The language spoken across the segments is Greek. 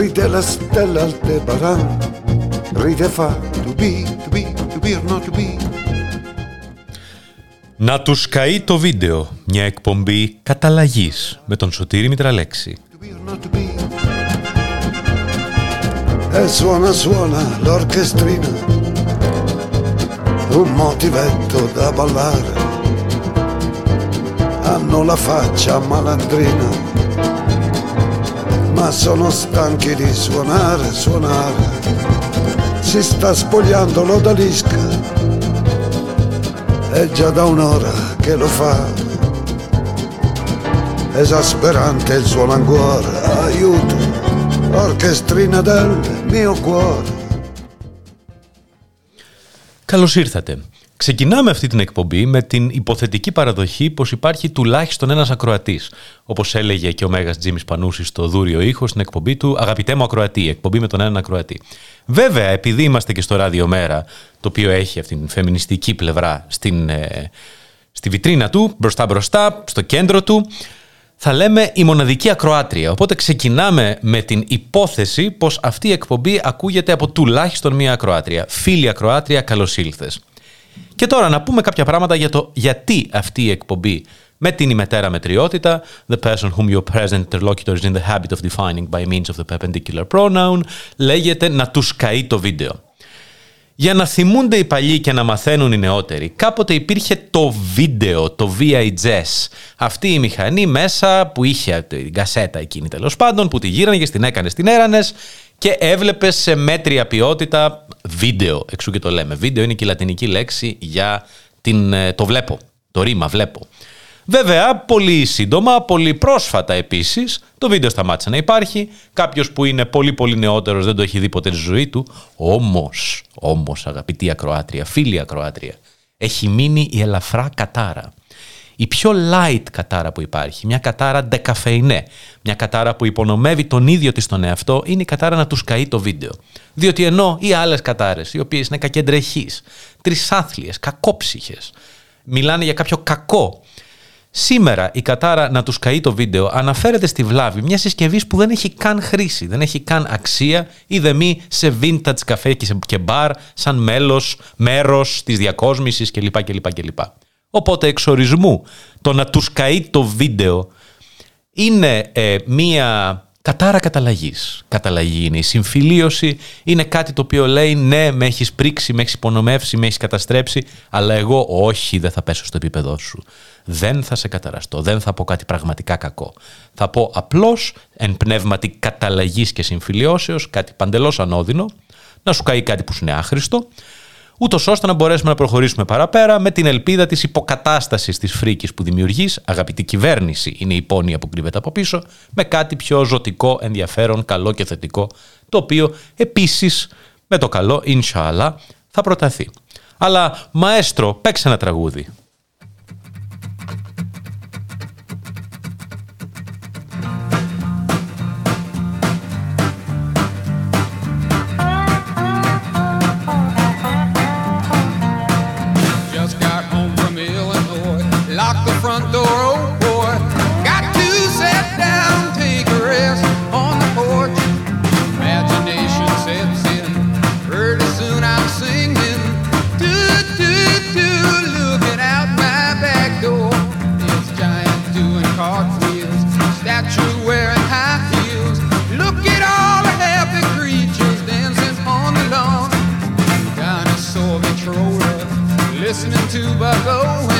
ride la stella Aldebaran, ride fa to be, to be, to be or not to be. Να του καεί το βίντεο, μια εκπομπή καταλλαγής με τον Σωτήρη Μητραλέξη. To be or not to be. E suona, suona l'orchestrina, un motivetto da ballare. Hanno la faccia malandrina, ma sono stanchi di suonare, suonare. Si sta spogliando l'odalisca, è già da un'ora che lo fa. Esasperante il suo languore, aiuto, orchestrina del mio cuore. Καλώς ήρθατε. Ξεκινάμε αυτή την εκπομπή με την υποθετική παραδοχή πως υπάρχει τουλάχιστον ένας ακροατής. Όπως έλεγε και ο Μέγας Τζίμις Πανούσης στο δούριο ήχο στην εκπομπή του «Αγαπητέ μου ακροατή», εκπομπή με τον έναν ακροατή. Βέβαια, επειδή είμαστε και στο Ράδιο Μέρα, το οποίο έχει αυτήν την φεμινιστική πλευρά στην, ε, στη βιτρίνα του, μπροστά μπροστά, στο κέντρο του, θα λέμε η μοναδική ακροάτρια. Οπότε ξεκινάμε με την υπόθεση πως αυτή η εκπομπή ακούγεται από τουλάχιστον μία ακροάτρια. Φίλη ακροάτρια, καλώς ήλθες. Και τώρα να πούμε κάποια πράγματα για το γιατί αυτή η εκπομπή με την ημετέρα μετριότητα, the person whom your present interlocutor is in the habit of defining by means of the perpendicular pronoun, λέγεται να τους καεί το βίντεο. Για να θυμούνται οι παλιοί και να μαθαίνουν οι νεότεροι, κάποτε υπήρχε το βίντεο, το VHS. Αυτή η μηχανή μέσα που είχε την κασέτα εκείνη τέλος πάντων, που τη γύρανε την έκανε την έρανες και έβλεπες σε μέτρια ποιότητα βίντεο. Εξού και το λέμε. Βίντεο είναι και η λατινική λέξη για την, ε, το βλέπω. Το ρήμα βλέπω. Βέβαια, πολύ σύντομα, πολύ πρόσφατα επίσης, το βίντεο σταμάτησε να υπάρχει. Κάποιος που είναι πολύ πολύ νεότερος δεν το έχει δει ποτέ στη ζωή του. Όμως, όμως, αγαπητή ακροάτρια, φίλη ακροάτρια, έχει μείνει η ελαφρά κατάρα. Η πιο light κατάρα που υπάρχει, μια κατάρα ντεκαφεϊνέ, μια κατάρα που υπονομεύει τον ίδιο της τον εαυτό, είναι η κατάρα να τους καεί το βίντεο. Διότι ενώ οι άλλες κατάρες, οι οποίες είναι κακεντρεχείς, τρισάθλιες, κακόψυχες, μιλάνε για κάποιο κακό Σήμερα η κατάρα να τους καεί το βίντεο αναφέρεται στη βλάβη μιας συσκευής που δεν έχει καν χρήση, δεν έχει καν αξία ή δεμή σε vintage καφέ και, σε, και μπαρ σαν μέλος, μέρος της διακόσμησης κλπ. κλπ, κλπ. Οπότε εξορισμού το να τους καεί το βίντεο είναι ε, μία κατάρα καταλλαγή. Καταλλαγή είναι η συμφιλίωση, είναι κάτι το οποίο λέει ναι, με έχεις πρίξει, με έχεις υπονομεύσει, με έχεις καταστρέψει, αλλά εγώ όχι, δεν θα πέσω στο επίπεδό σου δεν θα σε καταραστώ, δεν θα πω κάτι πραγματικά κακό. Θα πω απλώς εν πνεύματι καταλλαγής και συμφιλιώσεως, κάτι παντελώς ανώδυνο, να σου καεί κάτι που σου είναι άχρηστο, ούτως ώστε να μπορέσουμε να προχωρήσουμε παραπέρα με την ελπίδα της υποκατάστασης της φρίκης που δημιουργείς, αγαπητή κυβέρνηση είναι η πόνοια που κρύβεται από πίσω, με κάτι πιο ζωτικό, ενδιαφέρον, καλό και θετικό, το οποίο επίσης με το καλό, inshallah, θα προταθεί. Αλλά, μαέστρο, παίξε ένα τραγούδι. to Buffalo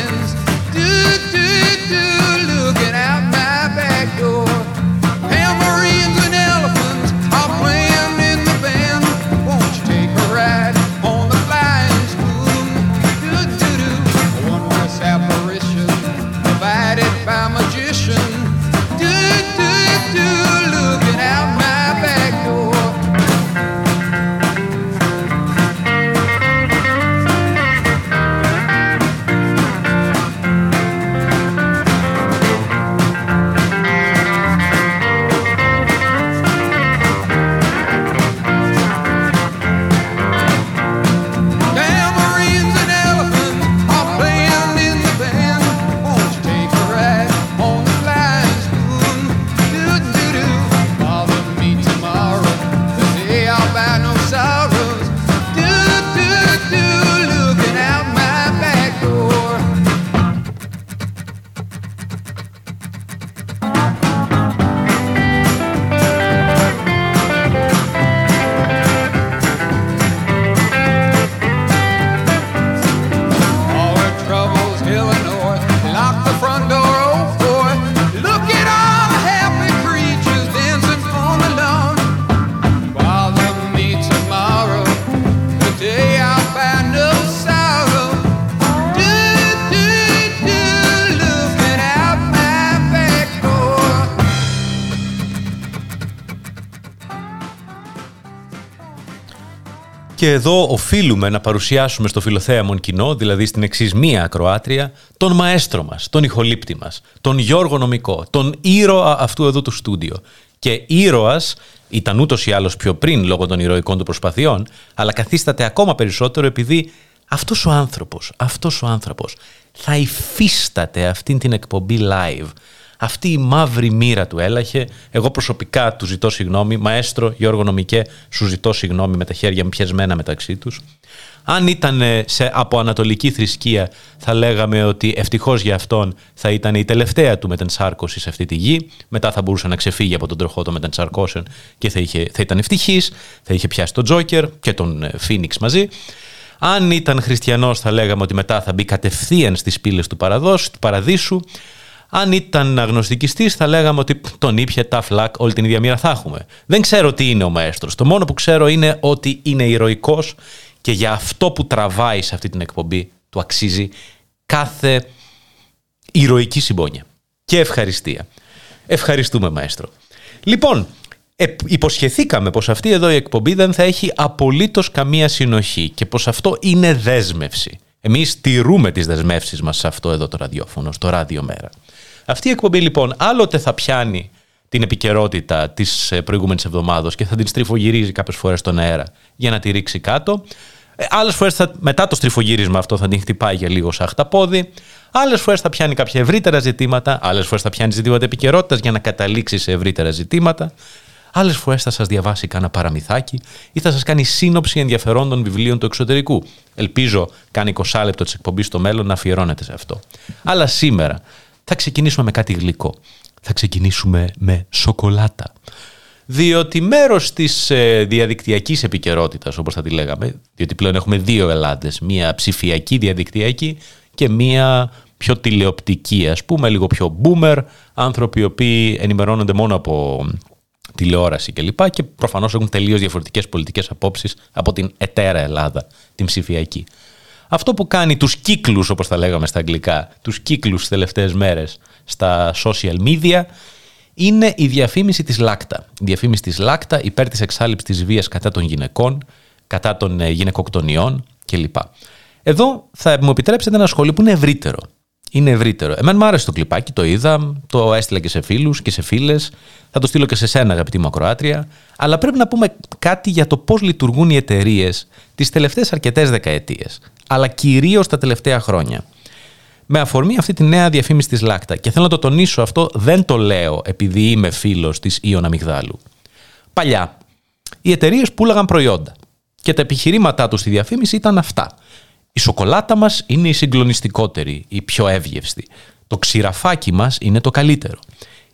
Και εδώ οφείλουμε να παρουσιάσουμε στο φιλοθέαμον κοινό, δηλαδή στην εξή μία ακροάτρια, τον μαέστρο μας, τον ηχολήπτη μας, τον Γιώργο Νομικό, τον ήρωα αυτού εδώ του στούντιο. Και ήρωας ήταν ούτως ή άλλως πιο πριν λόγω των ηρωικών του προσπαθειών, αλλά καθίσταται ακόμα περισσότερο επειδή αυτός ο άνθρωπος, αυτός ο άνθρωπος θα υφίσταται αυτήν την εκπομπή live αυτή η μαύρη μοίρα του έλαχε. Εγώ προσωπικά του ζητώ συγγνώμη. Μαέστρο Γιώργο Νομικέ, σου ζητώ συγγνώμη με τα χέρια μου πιασμένα μεταξύ τους. Αν ήταν σε, από ανατολική θρησκεία, θα λέγαμε ότι ευτυχώς για αυτόν θα ήταν η τελευταία του μετενσάρκωση σε αυτή τη γη. Μετά θα μπορούσε να ξεφύγει από τον τροχό των μετενσαρκώσεων και θα, είχε, θα ήταν ευτυχής. Θα είχε πιάσει τον Τζόκερ και τον Φίνιξ μαζί. Αν ήταν χριστιανός θα λέγαμε ότι μετά θα μπει κατευθείαν στις πύλες του, του παραδείσου. Αν ήταν αγνωστικιστής, θα λέγαμε ότι τον ήπια τα φλακ, όλη την ίδια μοίρα θα έχουμε. Δεν ξέρω τι είναι ο μαέστρος. Το μόνο που ξέρω είναι ότι είναι ηρωικός και για αυτό που τραβάει σε αυτή την εκπομπή του αξίζει κάθε ηρωική συμπόνια και ευχαριστία. Ευχαριστούμε, Μαέστρο. Λοιπόν, υποσχεθήκαμε πως αυτή εδώ η εκπομπή δεν θα έχει απολύτως καμία συνοχή και πως αυτό είναι δέσμευση. Εμείς τηρούμε τις δεσμεύσεις μας σε αυτό εδώ το ραδιόφωνο, στο Ράδιο Μέρα. Αυτή η εκπομπή λοιπόν άλλοτε θα πιάνει την επικαιρότητα της ε, προηγούμενης εβδομάδα και θα την στριφογυρίζει κάποιες φορές στον αέρα για να τη ρίξει κάτω. Ε, Άλλες φορές μετά το στριφογύρισμα αυτό θα την χτυπάει για λίγο σαν χταπόδι. Άλλες φορές θα πιάνει κάποια ευρύτερα ζητήματα. Άλλες φορές θα πιάνει ζητήματα επικαιρότητας για να καταλήξει σε ευρύτερα ζητήματα. Άλλες φορές θα σας διαβάσει κάνα παραμυθάκι ή θα σας κάνει σύνοψη ενδιαφερόντων βιβλίων του εξωτερικού. Ελπίζω, κάνει 20 λεπτό της εκπομπής στο μέλλον να αφιερώνεται σε αυτό. Αλλά σήμερα θα ξεκινήσουμε με κάτι γλυκό. Θα ξεκινήσουμε με σοκολάτα. Διότι μέρος της ε, διαδικτυακής επικαιρότητας, όπως θα τη λέγαμε, διότι πλέον έχουμε δύο Ελλάδες, μία ψηφιακή διαδικτυακή και μία πιο τηλεοπτική, ας πούμε, λίγο πιο boomer, άνθρωποι οι οποίοι ενημερώνονται μόνο από τηλεόραση κλπ. Και, και προφανώς έχουν τελείως διαφορετικές πολιτικές απόψεις από την ετέρα Ελλάδα, την ψηφιακή. Αυτό που κάνει τους κύκλους, όπως τα λέγαμε στα αγγλικά, τους κύκλους τις τελευταίες μέρες στα social media, είναι η διαφήμιση της Lacta. Η διαφήμιση της Lacta υπέρ της εξάλειψης της βίας κατά των γυναικών, κατά των ε, γυναικοκτονιών κλπ. Εδώ θα μου επιτρέψετε ένα σχόλιο που είναι ευρύτερο. Είναι ευρύτερο. Εμένα μου άρεσε το κλιπάκι, το είδα, το έστειλα και σε φίλους και σε φίλες. Θα το στείλω και σε σένα, αγαπητή μου ακροάτρια. Αλλά πρέπει να πούμε κάτι για το πώς λειτουργούν οι εταιρείες τις τελευταίες αρκετές δεκαετίες αλλά κυρίως τα τελευταία χρόνια. Με αφορμή αυτή τη νέα διαφήμιση της Lacta και θέλω να το τονίσω αυτό, δεν το λέω επειδή είμαι φίλος της ΙΟΝ Αμυγδάλου. Παλιά, οι εταιρείες πουλάγαν προϊόντα και τα επιχειρήματά τους στη διαφήμιση ήταν αυτά. Η σοκολάτα μας είναι η συγκλονιστικότερη, η πιο εύγευστη. Το ξηραφάκι μας είναι το καλύτερο.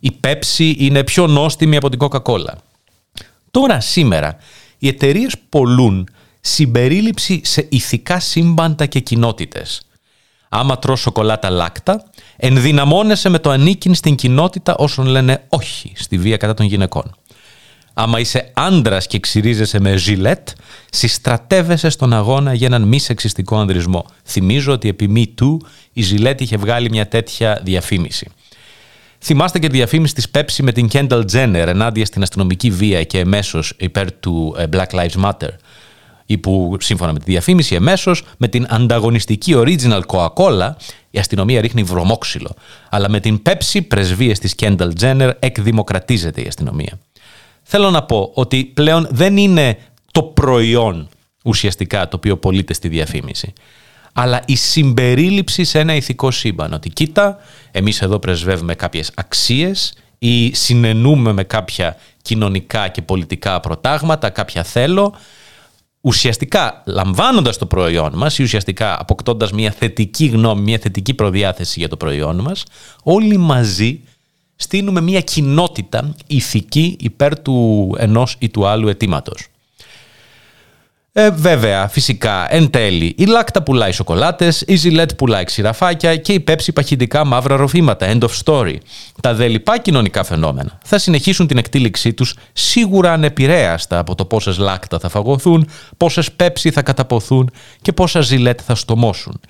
Η Pepsi είναι πιο νόστιμη από την Coca-Cola. Τώρα σήμερα οι εταιρείες πολλούν συμπερίληψη σε ηθικά σύμπαντα και κοινότητες. Άμα τρως σοκολάτα λάκτα, ενδυναμώνεσαι με το ανήκειν στην κοινότητα όσων λένε όχι στη βία κατά των γυναικών. Άμα είσαι άντρας και ξυρίζεσαι με ζιλέτ, συστρατεύεσαι στον αγώνα για έναν μη σεξιστικό ανδρισμό. Θυμίζω ότι επί Me Too η Ζιλέτ είχε βγάλει μια τέτοια διαφήμιση. Θυμάστε και τη διαφήμιση της Pepsi με την Kendall Jenner ενάντια στην αστυνομική βία και εμέσω υπέρ του ε, Black Lives Matter ή που σύμφωνα με τη διαφήμιση εμέσως με την ανταγωνιστική original Coca-Cola η αστυνομία ρίχνει βρωμόξυλο. Αλλά με την Pepsi πρεσβείες της Kendall Jenner εκδημοκρατίζεται η αστυνομία. Θέλω να πω ότι πλέον δεν είναι το προϊόν ουσιαστικά το οποίο πωλείται στη διαφήμιση. Αλλά η συμπερίληψη σε ένα ηθικό σύμπαν. Ότι κοίτα, εμείς εδώ πρεσβεύουμε κάποιες αξίες ή συνενούμε με κάποια κοινωνικά και πολιτικά προτάγματα, κάποια θέλω ουσιαστικά λαμβάνοντας το προϊόν μας ή ουσιαστικά αποκτώντας μια θετική γνώμη, μια θετική προδιάθεση για το προϊόν μας, όλοι μαζί στήνουμε μια κοινότητα ηθική υπέρ του ενός ή του άλλου αιτήματος. Ε, βέβαια, φυσικά, εν τέλει, η Lacta πουλάει σοκολάτες, η Gillette πουλάει ξηραφάκια και η Pepsi παχυντικά μαύρα ροφήματα. End of story. Τα δε λοιπά κοινωνικά φαινόμενα θα συνεχίσουν την εκτύλιξή τους σίγουρα ανεπηρέαστα από το πόσες Lacta θα φαγωθούν, πόσες Pepsi θα καταποθούν και πόσα Gillette θα στομώσουν.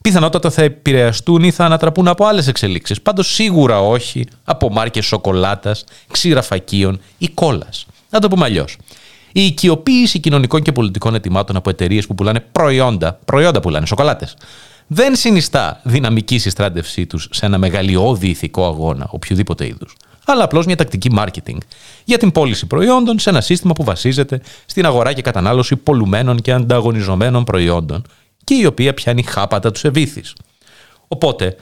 Πιθανότατα θα επηρεαστούν ή θα ανατραπούν από άλλες εξελίξεις. Πάντως σίγουρα όχι από μάρκες σοκολάτας, ξηραφακίων ή κόλα. Να το πούμε αλλιώς. Η οικειοποίηση κοινωνικών και πολιτικών αιτημάτων από εταιρείες που πουλάνε προϊόντα, προϊόντα πουλάνε, σοκολάτες, δεν συνιστά δυναμική συστράτευσή τους σε ένα μεγαλειώδη ηθικό αγώνα οποιοδήποτε είδους, αλλά απλώς μια τακτική marketing για την πώληση προϊόντων σε ένα σύστημα που βασίζεται στην αγορά και κατανάλωση πολλουμένων και ανταγωνιζομένων προϊόντων και η οποία πιάνει χάπατα τους ευήθη. Οπότε,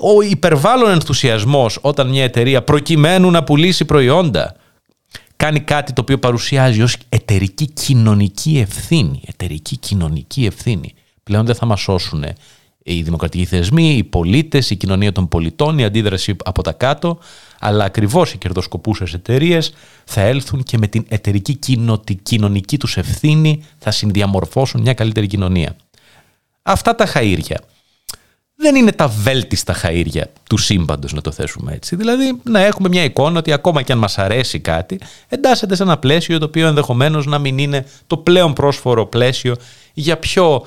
ο υπερβάλλον ενθουσιασμός όταν μια εταιρεία προκειμένου να πουλήσει προϊόντα κάνει κάτι το οποίο παρουσιάζει ως εταιρική κοινωνική ευθύνη. Εταιρική κοινωνική ευθύνη. Πλέον δεν θα μας σώσουν οι δημοκρατικοί θεσμοί, οι πολίτες, η κοινωνία των πολιτών, η αντίδραση από τα κάτω, αλλά ακριβώς οι κερδοσκοπούσες εταιρείες θα έλθουν και με την εταιρική κοινωνική τους ευθύνη θα συνδιαμορφώσουν μια καλύτερη κοινωνία. Αυτά τα χαΐρια δεν είναι τα βέλτιστα χαΐρια του σύμπαντος, να το θέσουμε έτσι. Δηλαδή, να έχουμε μια εικόνα ότι ακόμα και αν μας αρέσει κάτι, εντάσσεται σε ένα πλαίσιο το οποίο ενδεχομένως να μην είναι το πλέον πρόσφορο πλαίσιο για πιο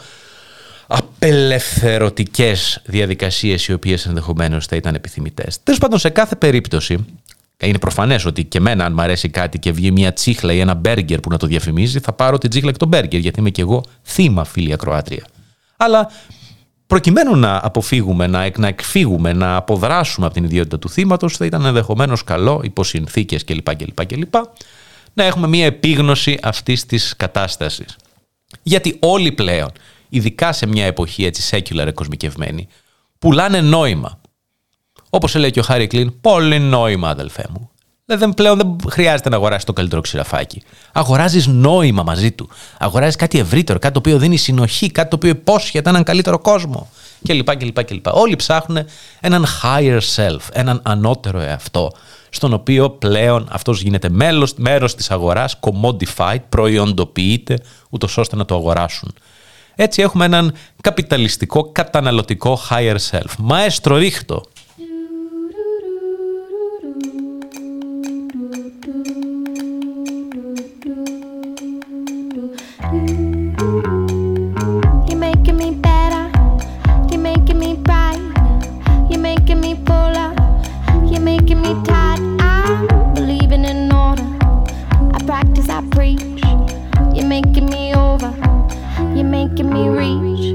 απελευθερωτικές διαδικασίες οι οποίες ενδεχομένως θα ήταν επιθυμητές. Τέλος πάντων, σε κάθε περίπτωση, είναι προφανές ότι και εμένα αν μου αρέσει κάτι και βγει μια τσίχλα ή ένα μπέργκερ που να το διαφημίζει, θα πάρω την τσίχλα και τον μπέργκερ, γιατί είμαι και εγώ θύμα φίλια Κροάτρια. Αλλά προκειμένου να αποφύγουμε, να, να εκφύγουμε, να αποδράσουμε από την ιδιότητα του θύματος, θα ήταν ενδεχομένως καλό υπό συνθήκες κλπ. κλπ, κλπ να έχουμε μια επίγνωση αυτής της κατάστασης. Γιατί όλοι πλέον, ειδικά σε μια εποχή έτσι secular εκοσμικευμένη, πουλάνε νόημα. Όπως έλεγε και ο Χάρη Κλίν, πολύ νόημα αδελφέ μου. Δηλαδή πλέον δεν χρειάζεται να αγοράσει το καλύτερο ξηραφάκι. Αγοράζεις νόημα μαζί του. Αγοράζεις κάτι ευρύτερο, κάτι το οποίο δίνει συνοχή, κάτι το οποίο υπόσχεται έναν καλύτερο κόσμο. Κλπ. κλπ, κλπ. Όλοι ψάχνουν έναν higher self, έναν ανώτερο εαυτό, στον οποίο πλέον αυτός γίνεται μέρος της αγοράς, commodified, προϊοντοποιείται, ούτως ώστε να το αγοράσουν. Έτσι έχουμε έναν καπιταλιστικό, καταναλωτικό higher self. Μαέστρο ρίχτο. making me over. You're making me reach.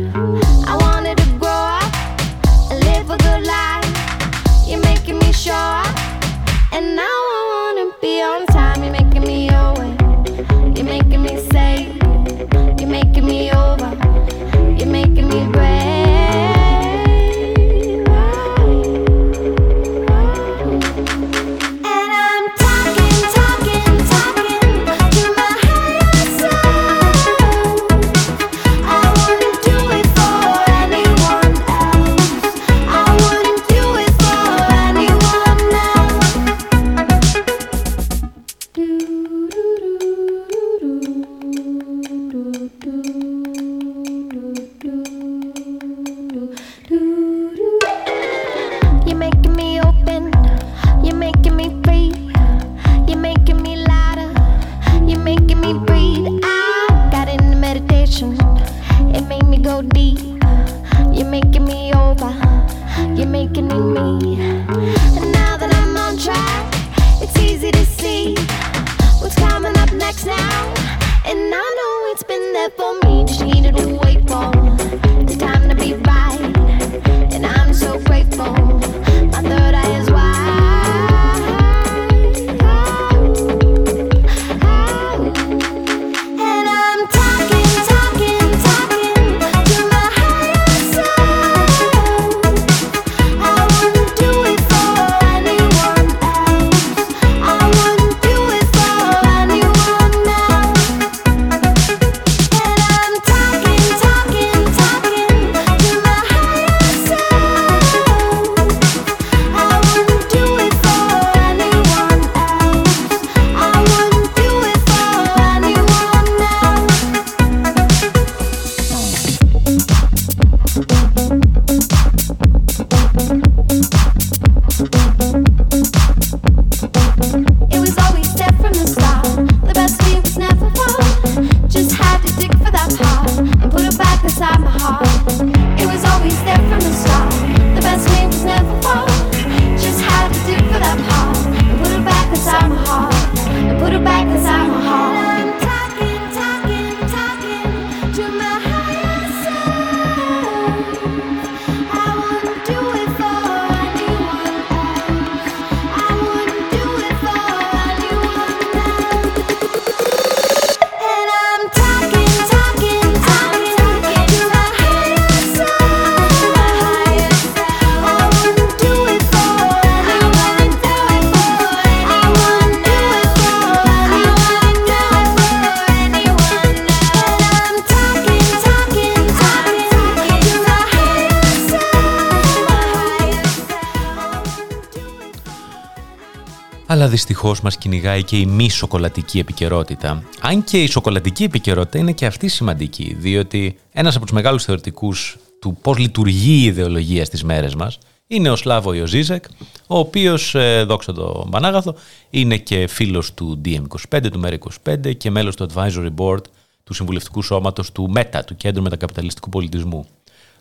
Κυνηγάει και η μη σοκολατική επικαιρότητα. Αν και η σοκολατική επικαιρότητα είναι και αυτή σημαντική, διότι ένας από τους μεγάλους θεωρητικούς του πώς λειτουργεί η ιδεολογία στις μέρες μας είναι ο Σλάβο Ιωζίζεκ, ο οποίος, ε, δόξα το Πανάγαθο, είναι και φίλος του DM25, του MER25 και μέλος του Advisory Board του Συμβουλευτικού Σώματος του ΜΕΤΑ, του Κέντρου Μετακαπιταλιστικού Πολιτισμού.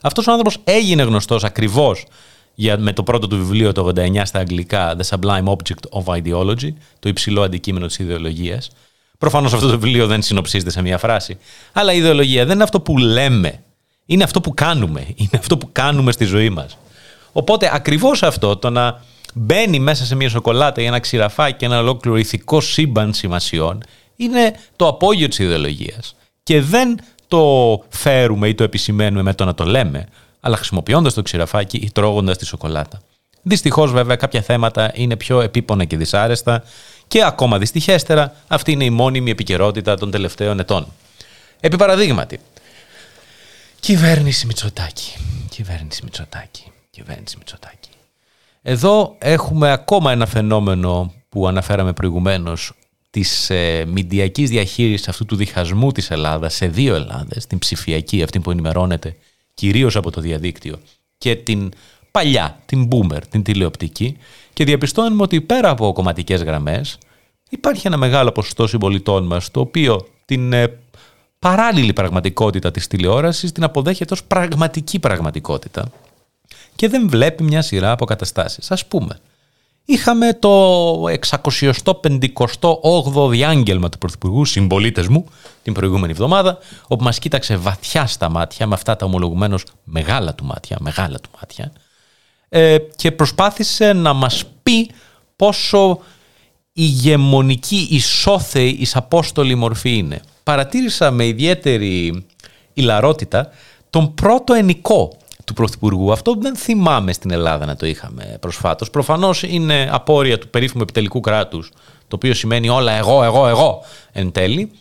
Αυτός ο άνθρωπος έγινε γνωστός ακριβώ με το πρώτο του βιβλίο το 89 στα αγγλικά The Sublime Object of Ideology, το υψηλό αντικείμενο της ιδεολογίας. Προφανώς αυτό το βιβλίο δεν συνοψίζεται σε μία φράση. Αλλά η ιδεολογία δεν είναι αυτό που λέμε. Είναι αυτό που κάνουμε. Είναι αυτό που κάνουμε στη ζωή μας. Οπότε ακριβώς αυτό το να μπαίνει μέσα σε μία σοκολάτα ή ένα ξηραφάκι και ένα ολόκληρο ηθικό σύμπαν σημασιών είναι το απόγειο της ιδεολογίας. Και δεν το φέρουμε ή το επισημαίνουμε με το να το λέμε, αλλά χρησιμοποιώντας το ξηραφάκι ή τρώγοντας τη σοκολάτα. Δυστυχώς, βέβαια, κάποια θέματα είναι πιο επίπονα και δυσάρεστα και ακόμα δυστυχέστερα, αυτή είναι η μόνιμη επικαιρότητα των τελευταίων ετών. Επί παραδείγματι, κυβέρνηση Μητσοτάκη. Κυβέρνηση Μητσοτάκη. Κυβέρνηση Μητσοτάκη. Εδώ έχουμε ακόμα ένα φαινόμενο που αναφέραμε προηγουμένως της ε, μηντιακής διαχείρισης αυτού του διχασμού της Ελλάδας σε δύο Ελλάδες, την ψηφιακή, αυτή που ενημερώνεται κυρίως από το διαδίκτυο και την παλιά, την boomer, την τηλεοπτική και διαπιστώνουμε ότι πέρα από κομματικές γραμμές υπάρχει ένα μεγάλο ποσοστό συμπολιτών μας το οποίο την ε, παράλληλη πραγματικότητα της τηλεόρασης την αποδέχεται ως πραγματική πραγματικότητα και δεν βλέπει μια σειρά από καταστάσεις. Ας πούμε, είχαμε το 658ο διάγγελμα του Πρωθυπουργού, συμπολίτες μου, την προηγούμενη εβδομάδα, όπου μας κοίταξε βαθιά στα μάτια, με αυτά τα ομολογουμένως μεγάλα του μάτια, μεγάλα του μάτια, ε, και προσπάθησε να μας πει πόσο ηγεμονική, ισόθεη, εισαπόστολη μορφή είναι. Παρατήρησα με ιδιαίτερη ηλαρότητα τον πρώτο ενικό του Πρωθυπουργού. Αυτό δεν θυμάμαι στην Ελλάδα να το είχαμε προσφάτως. Προφανώς είναι απόρρια του περίφημου επιτελικού κράτους, το οποίο σημαίνει όλα εγώ, εγώ, εγώ εν τέλει.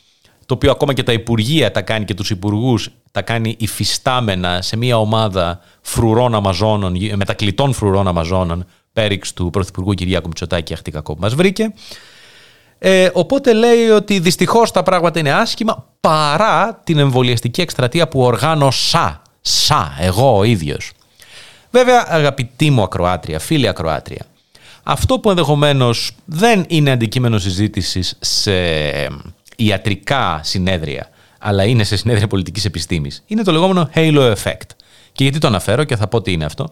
Το οποίο ακόμα και τα υπουργεία τα κάνει και τους υπουργούς τα κάνει υφιστάμενα σε μια ομάδα φρουρών Αμαζόνων, μετακλητών φρουρών Αμαζόνων, πέριξ του Πρωθυπουργού Κυριάκου Μητσοτάκη, αχτή κακό που μας βρήκε. Ε, οπότε λέει ότι δυστυχώς τα πράγματα είναι άσχημα παρά την εμβολιαστική εκστρατεία που οργάνωσα Σα, εγώ ο ίδιος. Βέβαια, αγαπητή μου ακροάτρια, φίλη ακροάτρια, αυτό που ενδεχομένως δεν είναι αντικείμενο συζήτησης σε ιατρικά συνέδρια, αλλά είναι σε συνέδρια πολιτικής επιστήμης, είναι το λεγόμενο halo effect. Και γιατί το αναφέρω και θα πω τι είναι αυτό.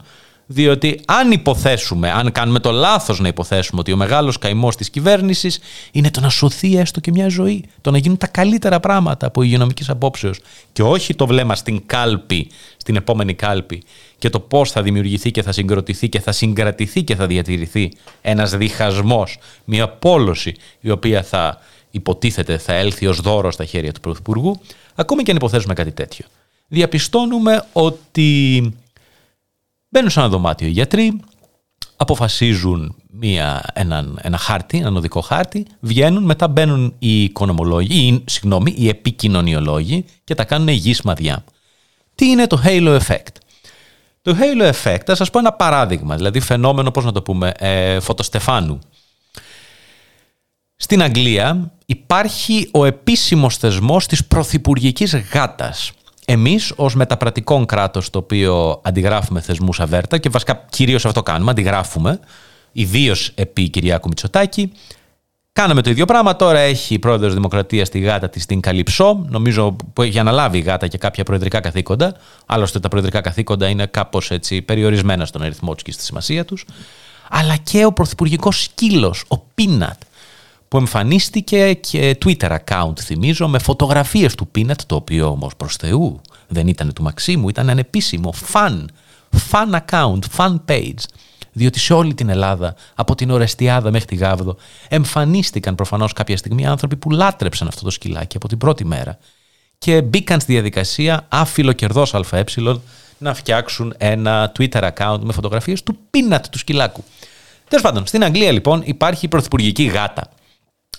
Διότι αν υποθέσουμε, αν κάνουμε το λάθος να υποθέσουμε ότι ο μεγάλος καημός της κυβέρνησης είναι το να σωθεί έστω και μια ζωή, το να γίνουν τα καλύτερα πράγματα από υγειονομικής απόψεως και όχι το βλέμμα στην κάλπη, στην επόμενη κάλπη και το πώς θα δημιουργηθεί και θα συγκροτηθεί και θα συγκρατηθεί και θα διατηρηθεί ένας διχασμός, μια πόλωση η οποία θα υποτίθεται θα έλθει ως δώρο στα χέρια του Πρωθυπουργού, ακόμη και αν υποθέσουμε κάτι τέτοιο. Διαπιστώνουμε ότι Μπαίνουν σε ένα δωμάτιο οι γιατροί, αποφασίζουν μια, έναν, ένα χάρτη, έναν οδικό χάρτη, βγαίνουν, μετά μπαίνουν οι οικονομολόγοι, ή, συγγνώμη, οι επικοινωνιολόγοι και τα κάνουν υγιή μαδιά. Τι είναι το halo effect; Το halo effect, θα σας πω ένα παράδειγμα, δηλαδή φαινόμενο, πώς να το πούμε, ε, φωτοστεφάνου. Στην Αγγλία υπάρχει ο επίσημος θεσμός της πρωθυπουργικής γάτας. Εμείς, ως μεταπρατικό κράτος, το οποίο αντιγράφουμε θεσμούς αβέρτα και βασικά κυρίως αυτό κάνουμε, αντιγράφουμε, ιδίως επί Κυριάκου Μητσοτάκη. Κάναμε το ίδιο πράγμα. Τώρα έχει η πρόεδρος Δημοκρατίας τη γάτα της την Καλυψό. Νομίζω που έχει αναλάβει η γάτα και κάποια προεδρικά καθήκοντα. Άλλωστε τα προεδρικά καθήκοντα είναι κάπως έτσι περιορισμένα στον αριθμό τους και στη σημασία τους. Αλλά και ο πρωθυπουργικός σκύλος, ο Πίνατ, που εμφανίστηκε και Twitter account θυμίζω με φωτογραφίες του Peanut το οποίο όμως προς Θεού δεν ήταν του Μαξίμου, ήταν ανεπίσημο, fan, fan account, fan page διότι σε όλη την Ελλάδα, από την Ορεστιάδα μέχρι τη Γάβδο, εμφανίστηκαν προφανώς κάποια στιγμή άνθρωποι που λάτρεψαν αυτό το σκυλάκι από την πρώτη μέρα και μπήκαν στη διαδικασία άφιλο κερδός ΑΕ να φτιάξουν ένα Twitter account με φωτογραφίες του Peanut του σκυλάκου. Τέλος πάντων, στην Αγγλία λοιπόν υπάρχει η πρωθυπουργική γάτα.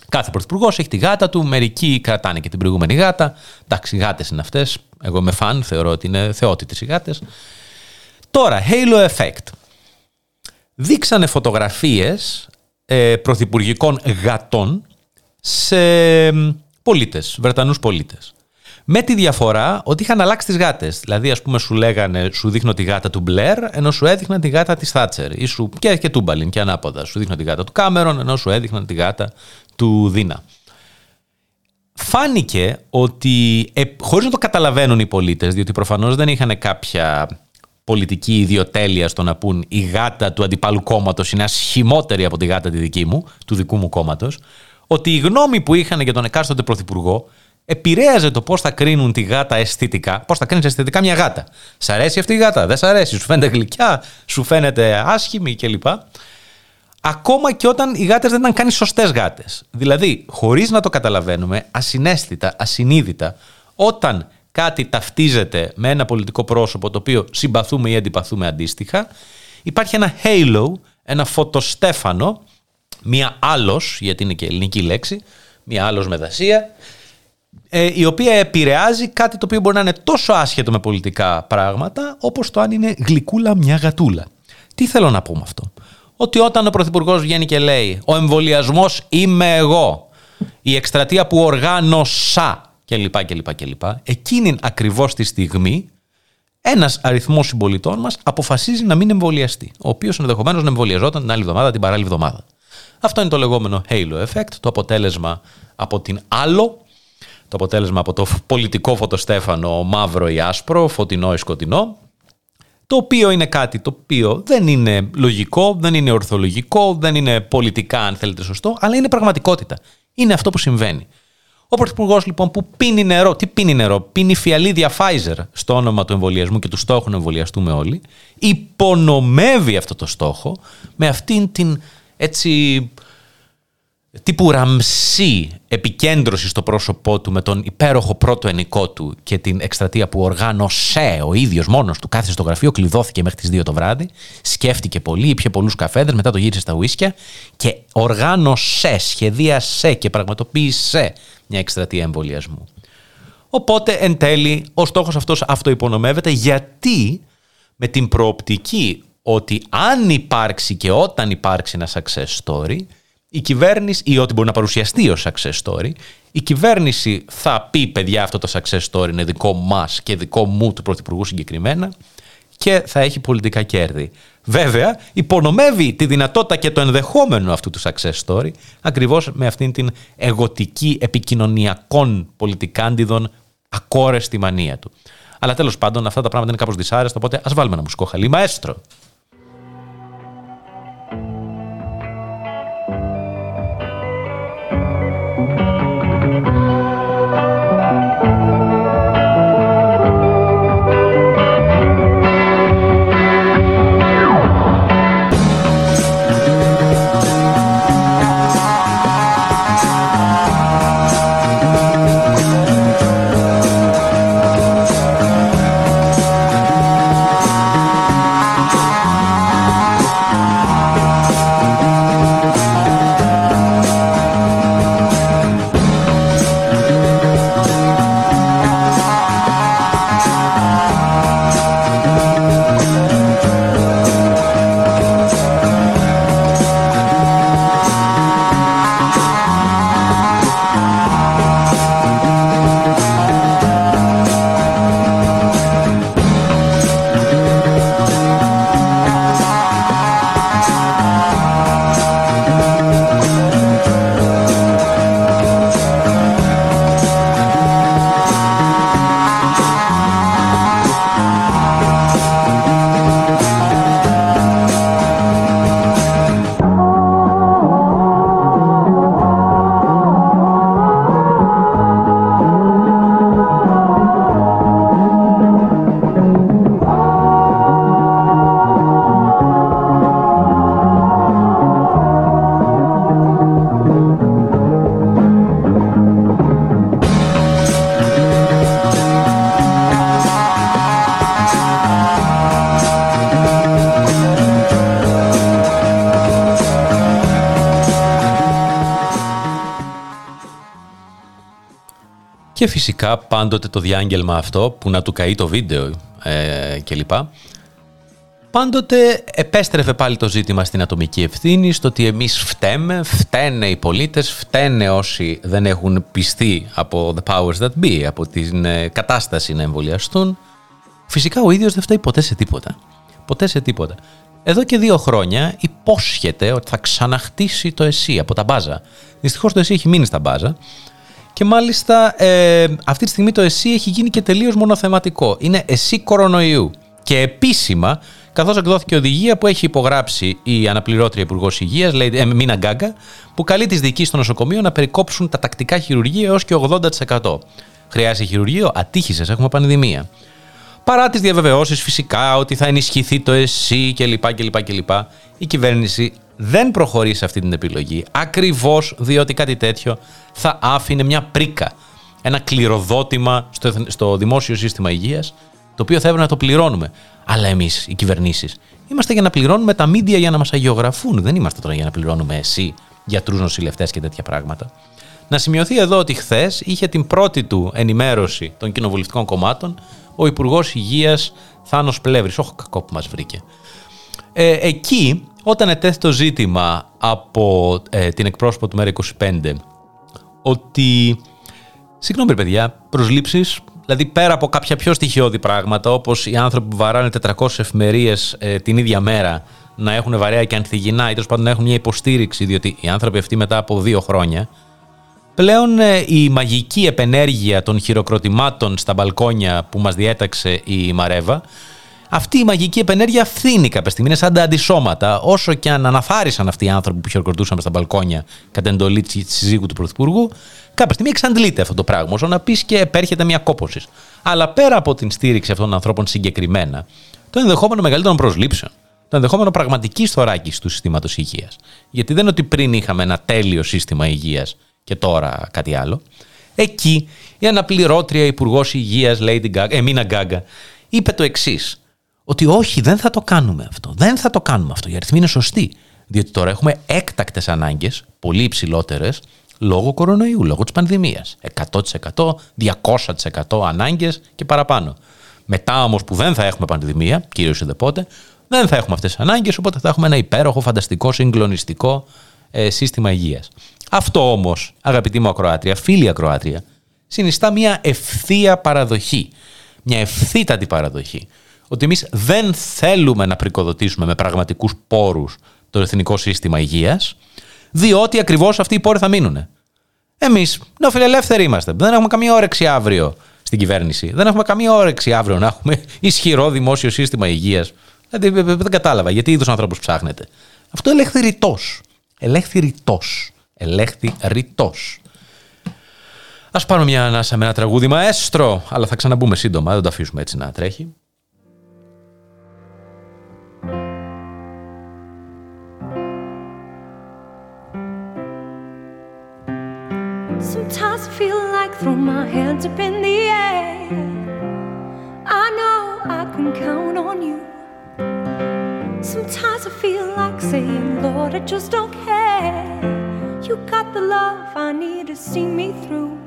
Κάθε πρωθυπουργός έχει τη γάτα του, μερικοί κρατάνε και την προηγούμενη γάτα. Εντάξει, οι γάτες είναι αυτές. Εγώ είμαι φαν, θεωρώ ότι είναι θεότητε οι γάτες. Τώρα, halo effect. Δείξανε φωτογραφίες ε, πρωθυπουργικών γατών σε πολίτες, Βρετανούς πολίτες. Με τη διαφορά ότι είχαν αλλάξει τις γάτες. Δηλαδή, ας πούμε, σου λέγανε, σου δείχνω τη γάτα του Μπλερ, ενώ σου έδειχναν τη γάτα της Θάτσερ. Ή σου, και, και Τούμπαλιν και ανάποδα. Σου δείχνω τη γάτα του Κάμερον, ενώ σου έδειχναν τη γάτα του Δίνα. Φάνηκε ότι, ε, χωρίς να το καταλαβαίνουν οι πολίτες, διότι προφανώς δεν είχαν κάποια πολιτική ιδιοτέλεια στο να πούν η γάτα του αντιπάλου κόμματος είναι ασχημότερη από τη γάτα τη δική μου, του δικού μου κόμματος, ότι η γνώμη που είχαν για τον εκάστοτε πρωθυπουργό επηρέαζε το πώς θα κρίνουν τη γάτα αισθητικά. Πώς θα κρίνεις αισθητικά μια γάτα. Σ' αρέσει αυτή η γάτα, δεν σ' αρέσει, σου φαίνεται γλυκιά, σου φαίνεται άσχημη κλπ. Ακόμα και όταν οι γάτες δεν ήταν καν σωστές γάτες. Δηλαδή, χωρίς να το καταλαβαίνουμε, ασυναίσθητα, ασυνείδητα, όταν κάτι ταυτίζεται με ένα πολιτικό πρόσωπο το οποίο συμπαθούμε ή αντιπαθούμε αντίστοιχα, υπάρχει ένα halo, ένα φωτοστέφανο, μία άλλος, γιατί είναι και ελληνική λέξη, μία άλλος με δασία, ε, η οποία επηρεάζει κάτι το οποίο μπορεί να είναι τόσο άσχετο με πολιτικά πράγματα, όπως το αν είναι γλυκούλα μια γατούλα. Τι θέλω να πω με αυτό; Ότι όταν ο Πρωθυπουργός βγαίνει και λέει «Ο εμβολιασμός είμαι εγώ», η εκστρατεία που οργάνωσα κλπ. κλπ, κλπ. Εκείνη ακριβώς τη στιγμή ένας αριθμός συμπολιτών μας αποφασίζει να μην εμβολιαστεί, ο οποίος ενδεχομένως να εμβολιαζόταν την άλλη εβδομάδα, την παράλληλη εβδομάδα. Αυτό είναι το λεγόμενο halo effect, το αποτέλεσμα από την άλλο το αποτέλεσμα από το πολιτικό φωτοστέφανο μαύρο ή άσπρο, φωτεινό ή σκοτεινό, το οποίο είναι κάτι το οποίο δεν είναι λογικό, δεν είναι ορθολογικό, δεν είναι πολιτικά αν θέλετε σωστό, αλλά είναι πραγματικότητα. Είναι αυτό που συμβαίνει. Ο Πρωθυπουργός λοιπόν που πίνει νερό, τι πίνει νερό, πίνει φιαλίδια Pfizer στο όνομα του εμβολιασμού και του στόχου να εμβολιαστούμε όλοι, υπονομεύει αυτό το στόχο με αυτήν την έτσι τύπου ραμσί επικέντρωση στο πρόσωπό του με τον υπέροχο πρώτο ενικό του και την εκστρατεία που οργάνωσε ο ίδιος μόνος του, κάθε στο γραφείο, κλειδώθηκε μέχρι τις 2 το βράδυ, σκέφτηκε πολύ, ήπια πολλούς καφέδε, μετά το γύρισε στα ουίσκια και οργάνωσε, σχεδίασε και πραγματοποίησε μια εκστρατεία εμβολιασμού. Οπότε εν τέλει ο στόχος αυτός αυτοϋπονομεύεται γιατί με την προοπτική ότι αν υπάρξει και όταν υπάρξει ένα success story η κυβέρνηση, ή ό,τι μπορεί να παρουσιαστεί ως success story, η κυβέρνηση θα πει παιδιά αυτό το success story είναι δικό μας και δικό μου του Πρωθυπουργού συγκεκριμένα και θα έχει πολιτικά κέρδη. Βέβαια, υπονομεύει τη δυνατότητα και το ενδεχόμενο αυτού του success story ακριβώς με αυτήν την εγωτική επικοινωνιακών πολιτικάντιδων ακόρεστη μανία του. Αλλά τέλος πάντων αυτά τα πράγματα είναι κάπως δυσάρεστα, οπότε ας βάλουμε ένα μουσικό χαλί. Μαέστρο! Και φυσικά πάντοτε το διάγγελμα αυτό που να του καεί το βίντεο ε, κλπ. Πάντοτε επέστρεφε πάλι το ζήτημα στην ατομική ευθύνη, στο ότι εμείς φταίμε, φταίνε οι πολίτες, φταίνε όσοι δεν έχουν πιστεί από the powers that be, από την ε, κατάσταση να εμβολιαστούν. Φυσικά ο ίδιος δεν φταίει ποτέ σε τίποτα. Ποτέ σε τίποτα. Εδώ και δύο χρόνια υπόσχεται ότι θα ξαναχτίσει το ΕΣΥ από τα μπάζα. Δυστυχώς το ΕΣΥ έχει μείνει στα μπάζα και μάλιστα ε, αυτή τη στιγμή το ΕΣΥ έχει γίνει και τελείως μονοθεματικό. Είναι ΕΣΥ κορονοϊού. Και επίσημα καθώς εκδόθηκε οδηγία που έχει υπογράψει η αναπληρώτρια Υπουργός Υγείας, ε, Μίνα Γκάγκα, που καλεί τις διοικήσεις των νοσοκομείων να περικόψουν τα τακτικά χειρουργία έως και 80%. Χρειάζεται χειρουργείο, ατύχησες, έχουμε πανδημία. Παρά τις διαβεβαιώσεις φυσικά ότι θα ενισχυθεί το ΕΣΥ κλπ. κλπ, κλπ η κυβέρνηση δεν προχωρεί σε αυτή την επιλογή. Ακριβώς διότι κάτι τέτοιο θα άφηνε μια πρίκα. Ένα κληροδότημα στο, στο δημόσιο σύστημα υγείας, το οποίο θα έπρεπε να το πληρώνουμε. Αλλά εμείς, οι κυβερνήσεις, είμαστε για να πληρώνουμε τα μίντια για να μας αγιογραφούν. Δεν είμαστε τώρα για να πληρώνουμε εσύ, γιατρούς, νοσηλευτές και τέτοια πράγματα. Να σημειωθεί εδώ ότι χθες είχε την πρώτη του ενημέρωση των κοινοβουλευτικών κομμάτων ο Υπουργός Υγείας Θάνος Πλεύρης. Όχι, κακό που μας βρήκε. Ε, εκεί, όταν ετέθη το ζήτημα από ε, την εκπρόσωπο του ΜΕΡΑ25 ότι. Συγγνώμη, παιδιά, προσλήψεις Δηλαδή, πέρα από κάποια πιο στοιχειώδη πράγματα, όπως οι άνθρωποι που βαράνε 400 εφημερίες ε, την ίδια μέρα να έχουν βαρέα και ανθυγινά ή τέλος πάντων να έχουν μια υποστήριξη, διότι οι άνθρωποι αυτοί μετά από δύο χρόνια. Πλέον ε, η μαγική επενέργεια των χειροκροτημάτων στα μπαλκόνια που μας διέταξε η Μαρέβα, αυτή η μαγική επενέργεια φθήνει κάποια στιγμή. Είναι σαν τα αντισώματα. Όσο και αν αναθάρισαν αυτοί οι άνθρωποι που χειροκροτούσαν στα μπαλκόνια κατά εντολή της συζύγου του Πρωθυπουργού, κάποια στιγμή εξαντλείται αυτό το πράγμα. Όσο να πεις και επέρχεται μια κόποση. Αλλά πέρα από την στήριξη αυτών των ανθρώπων συγκεκριμένα, το ενδεχόμενο μεγαλύτερων προσλήψεων, το ενδεχόμενο πραγματική θωράκιση του συστήματος υγείας. Γιατί δεν είναι ότι πριν είχαμε ένα τέλειο σύστημα υγείας και τώρα κάτι άλλο. Εκεί η αναπληρώτρια Υπουργός Υγείας, Εμίνα Γκάγκα, είπε το εξής. Ότι όχι, δεν θα το κάνουμε αυτό. Δεν θα το κάνουμε αυτό. Οι αριθμοί είναι σωστοί. Διότι τώρα έχουμε έκτακτες ανάγκες, πολύ υψηλότερες, λόγω κορονοϊού, λόγω της πανδημίας. 100%, 200% ανάγκες και παραπάνω. Μετά όμως που δεν θα έχουμε πανδημία, κυρίως είδε πότε, δεν θα έχουμε αυτές τις ανάγκες, οπότε θα έχουμε ένα υπέροχο, φανταστικό, συγκλονιστικό ε, σύστημα υγείας. Αυτό όμως, αγαπητή μου ακροάτρια, φίλη ακροάτρια, συνιστά μια ευθεία παραδοχή. Μια ευθύτατη παραδοχή. Ότι εμείς δεν θέλουμε να πρικοδοτήσουμε με πραγματικούς πόρους το εθνικό σύστημα υγείας, διότι ακριβώς αυτοί οι πόροι θα μείνουν. Εμείς νοφιλελεύθεροι είμαστε. Δεν έχουμε καμία όρεξη αύριο στην κυβέρνηση. Δεν έχουμε καμία όρεξη αύριο να έχουμε ισχυρό δημόσιο σύστημα υγείας. Δηλαδή δεν κατάλαβα γιατί είδους ανθρώπου ψάχνετε. Αυτό ελέγχθη ρητός. Ελέγχθη ρητός. Ελέγχθη ρητός. Α πάρουμε μια ανάσα με ένα τραγούδι μαέστρο, αλλά θα ξαναμπούμε σύντομα, δεν το αφήσουμε έτσι να τρέχει. Sometimes I feel like throwing my hands up in the air. I know I can count on you. Sometimes I feel like saying, Lord, I just don't care. You got the love I need to see me through.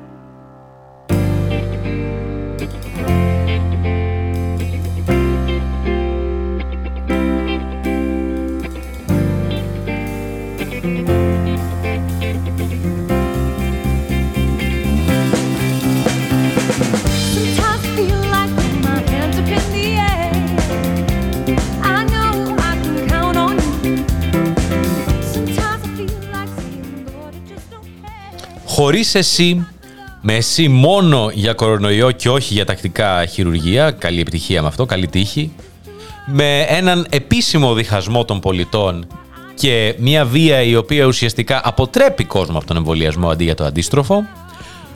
Χωρίς εσύ, με εσύ μόνο για κορονοϊό και όχι για τακτικά χειρουργία, καλή επιτυχία με αυτό, καλή τύχη, με έναν επίσημο διχασμό των πολιτών και μια βία η οποία ουσιαστικά αποτρέπει κόσμο από τον εμβολιασμό αντί για το αντίστροφο,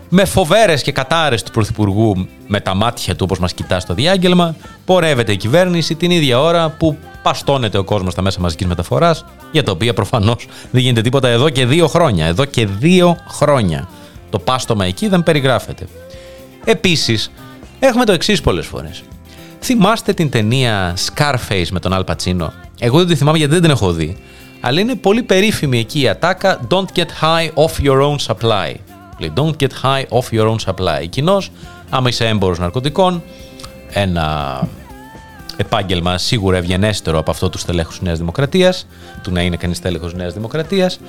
με φοβέρες και κατάρες του Πρωθυπουργού με τα μάτια του όπως μας κοιτά στο διάγγελμα, πορεύεται η κυβέρνηση την ίδια ώρα που παστώνεται ο κόσμος στα μέσα μαζικής μεταφοράς, για τα οποία προφανώς δεν γίνεται τίποτα εδώ και δύο χρόνια. Εδώ και δύο χρόνια. Το πάστομα εκεί δεν περιγράφεται. Επίσης, έχουμε το εξής πολλές φορές. Θυμάστε την ταινία Scarface με τον Al Pacino; Εγώ δεν τη θυμάμαι γιατί δεν την έχω δει. Αλλά είναι πολύ περίφημη εκεί η ατάκα Don't get high off your own supply. Don't get high off your own supply. Κοινώ, άμα είσαι έμπορος ναρκωτικών, ένα επάγγελμα σίγουρα ευγενέστερο από αυτό του στελέχους της Νέας Δημοκρατίας, του να είναι κανείς στέλεχος Νέας Δημοκρατίας.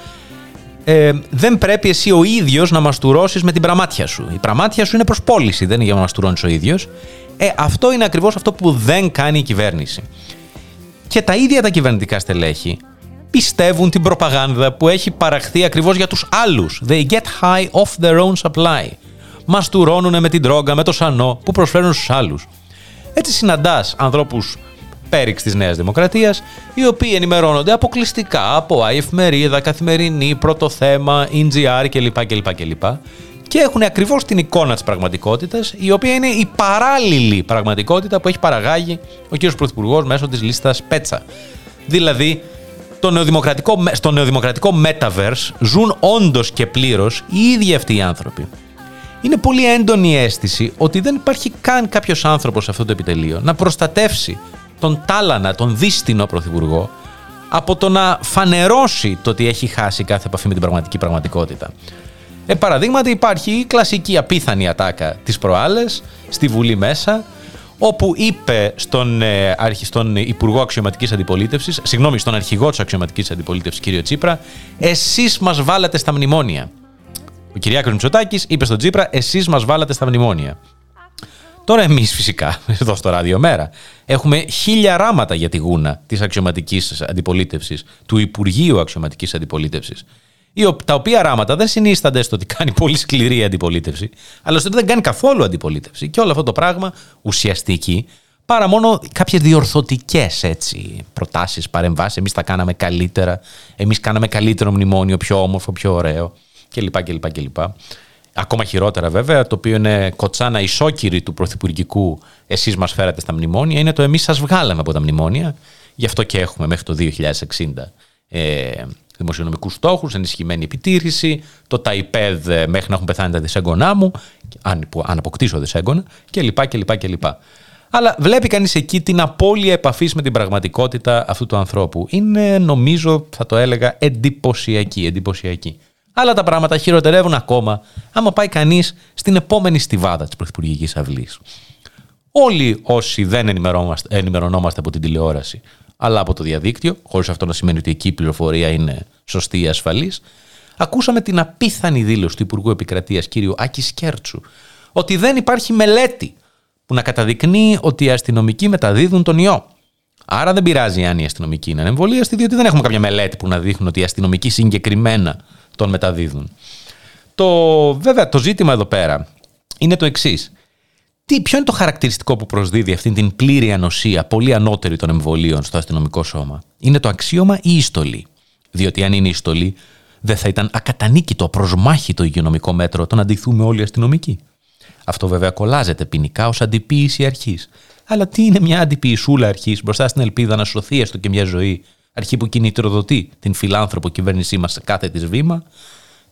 Ε, δεν πρέπει εσύ ο ίδιος να μαστουρώσεις με την πραμάτια σου. Η πραμάτια σου είναι προ πώληση, δεν είναι για να μαστουρώνεις ο ίδιος. Ε, αυτό είναι ακριβώς αυτό που δεν κάνει η κυβέρνηση. Και τα ίδια τα κυβερνητικά στελέχη πιστεύουν την προπαγάνδα που έχει παραχθεί ακριβώς για τους άλλους. They get high off their own supply. Μαστουρώνουν με την τρόγκα, με το σανό που προσφέρουν στους άλλους. Έτσι συναντάς ανθρώπους πέριξ της Νέας Δημοκρατίας, οι οποίοι ενημερώνονται αποκλειστικά από αεφημερίδα, καθημερινή, πρώτο θέμα, NGR κλπ. κλπ, κλπ και έχουν ακριβώς την εικόνα της πραγματικότητας, η οποία είναι η παράλληλη πραγματικότητα που έχει παραγάγει ο κ. Πρωθυπουργός μέσω της λίστας Πέτσα. Δηλαδή, το νεοδημοκρατικό, στο νεοδημοκρατικό metaverse ζουν όντως και πλήρως οι ίδιοι αυτοί οι άνθρωποι. Είναι πολύ έντονη η αίσθηση ότι δεν υπάρχει καν κάποιος άνθρωπος σε αυτό το επιτελείο να προστατεύσει τον τάλανα, τον δύστηνο πρωθυπουργό από το να φανερώσει το ότι έχει χάσει κάθε επαφή με την πραγματική πραγματικότητα. Ε, παραδείγματι υπάρχει η κλασική απίθανη ατάκα της προάλλες στη Βουλή μέσα όπου είπε στον, ε, στον Υπουργό Αξιωματικής Αντιπολίτευσης, συγγνώμη, στον αρχηγό της Αξιωματικής Αντιπολίτευσης, κύριο Τσίπρα, εσείς μας βάλατε στα μνημόνια. Ο Κυριάκος Μητσοτάκης είπε στον Τσίπρα, εσείς μας βάλατε στα μνημόνια. Τώρα εμείς φυσικά, εδώ στο Ράδιο Μέρα, έχουμε χίλια ράματα για τη γούνα της αξιωματικής αντιπολίτευσης, του Υπουργείου Αξιωματικής Αντιπολίτευσης τα οποία ράματα δεν συνίστανται στο ότι κάνει πολύ σκληρή αντιπολίτευση, αλλά στο ότι δεν κάνει καθόλου αντιπολίτευση. Και όλο αυτό το πράγμα ουσιαστική, παρά μόνο κάποιες διορθωτικές προτάσεις, παρεμβάσεις. Εμείς τα κάναμε καλύτερα. Εμείς κάναμε καλύτερο μνημόνιο, πιο όμορφο, πιο ωραίο κλπ. κλπ, κλπ. Ακόμα χειρότερα βέβαια, το οποίο είναι κοτσάνα ισόκυρη του πρωθυπουργικού εσείς μας φέρατε στα μνημόνια, είναι το εμείς σας βγάλαμε από τα μνημόνια. Γι' αυτό και έχουμε μέχρι το 2060 ε, δημοσιονομικούς στόχους, ενισχυμένη επιτήρηση, το ΤΑΙΠΕΔ μέχρι να έχουν πεθάνει τα δυσέγγονά μου, αν, αν αποκτήσω δυσέγγωνα, κλπ. κλπ, κλπ. Αλλά βλέπει κανείς εκεί την απώλεια επαφής με την πραγματικότητα αυτού του ανθρώπου. Είναι, νομίζω, θα το έλεγα, εντυπωσιακή. εντυπωσιακή. Αλλά τα πράγματα χειροτερεύουν ακόμα άμα πάει κανείς στην επόμενη στιβάδα της Πρωθυπουργικής Αυλής. Όλοι όσοι δεν ενημερωνόμαστε από την τηλεόραση αλλά από το διαδίκτυο, χωρίς αυτό να σημαίνει ότι εκεί η πληροφορία είναι σωστή ή ασφαλής, ακούσαμε την απίθανη δήλωση του Υπουργού Επικρατείας κ. Άκη Σκέρτσου ότι δεν υπάρχει μελέτη που να καταδεικνύει ότι οι αστυνομικοί μεταδίδουν τον ιό. Άρα δεν πειράζει αν οι αστυνομικοί είναι ανεμβολίαστοι, διότι δεν έχουμε κάποια μελέτη που να δείχνουν ότι οι αστυνομικοί συγκεκριμένα τον μεταδίδουν. Το, βέβαια, το ζήτημα εδώ πέρα είναι το εξής. Τι, ποιο είναι το χαρακτηριστικό που προσδίδει αυτή την πλήρη ανοσία, πολύ ανώτερη των εμβολίων στο αστυνομικό σώμα; Είναι το αξίωμα ή η στολή; Διότι αν είναι η στολή, δεν θα ήταν ακατανίκητο, προσμάχητο υγειονομικό μέτρο το να αντιθούμε όλοι οι αστυνομικοί. Αυτό βέβαια κολλάζεται ποινικά ως αντιποίηση αρχής. Αλλά τι είναι μια αντιποιησούλα αρχής μπροστά στην ελπίδα να σωθεί έστω και μια ζωή, αρχή που κινητροδοτεί την φιλάνθρωπο κυβέρνησή μας σε κάθε της βήμα.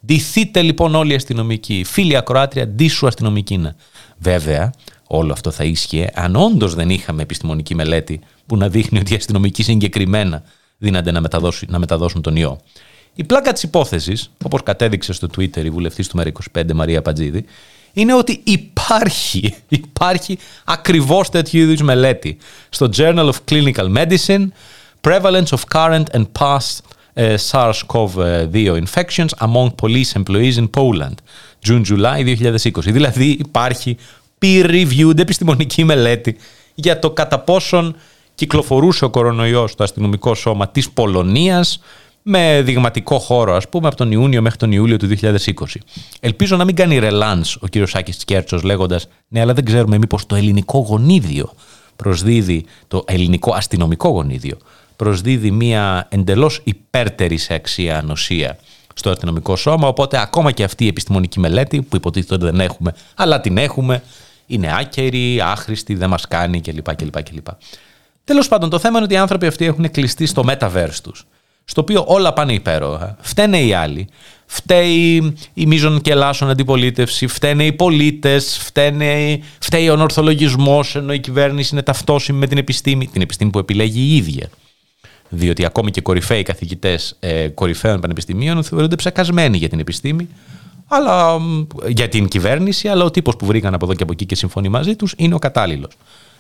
Ντυθείτε λοιπόν όλοι οι αστυνομικοί. Φίλοι ακροάτρια, ντύσου αστυνομικοί να. Βέβαια, όλο αυτό θα ίσχυε αν όντως δεν είχαμε επιστημονική μελέτη που να δείχνει ότι οι αστυνομικοί συγκεκριμένα δύνανται να μεταδώσουν, να μεταδώσουν τον ιό. Η πλάκα της υπόθεσης, όπως κατέδειξε στο Twitter η βουλευτής του ΜΕΡΑ25 Μαρία Πατζίδη, είναι ότι υπάρχει, υπάρχει ακριβώς τέτοιου είδους μελέτη στο Journal of Clinical Medicine, Prevalence of Current and Past uh, SARS-CoV-2 Infections Among Police Employees in Poland. June-July 2020. Δηλαδή υπάρχει peer-reviewed επιστημονική μελέτη για το κατά πόσον κυκλοφορούσε ο κορονοϊός στο αστυνομικό σώμα της Πολωνίας με δειγματικό χώρο, ας πούμε, από τον Ιούνιο μέχρι τον Ιούλιο του 2020. Ελπίζω να μην κάνει ρελάνς ο κύριος Σάκης Κέρτσος λέγοντας «Ναι, αλλά δεν ξέρουμε μήπως το ελληνικό γονίδιο προσδίδει, το ελληνικό αστυνομικό γονίδιο, προσδίδει μια εντελώς υπέρτερη σε αξία ανοσία στο αστυνομικό σώμα. Οπότε ακόμα και αυτή η επιστημονική μελέτη που υποτίθεται ότι δεν έχουμε, αλλά την έχουμε, είναι άκερη, άχρηστη, δεν μας κάνει κλπ. κλπ, κλπ. Τέλος πάντων, το θέμα είναι ότι οι άνθρωποι αυτοί έχουν κλειστεί στο metaverse τους. Στο οποίο όλα πάνε υπέροχα. Φταίνε οι άλλοι. Φταίει η μείζων και ελάσσον αντιπολίτευση, φταίνε οι πολίτες, φταίει ο ορθολογισμό, ενώ η κυβέρνηση είναι ταυτόσιμη με την επιστήμη, την επιστήμη που επιλέγει η ίδια διότι ακόμη και κορυφαίοι καθηγητές ε, κορυφαίων πανεπιστημίων θεωρούνται ψεκασμένοι για την επιστήμη, αλλά, για την κυβέρνηση, αλλά ο τύπος που βρήκαν από εδώ και από εκεί και συμφωνεί μαζί τους είναι ο κατάλληλος.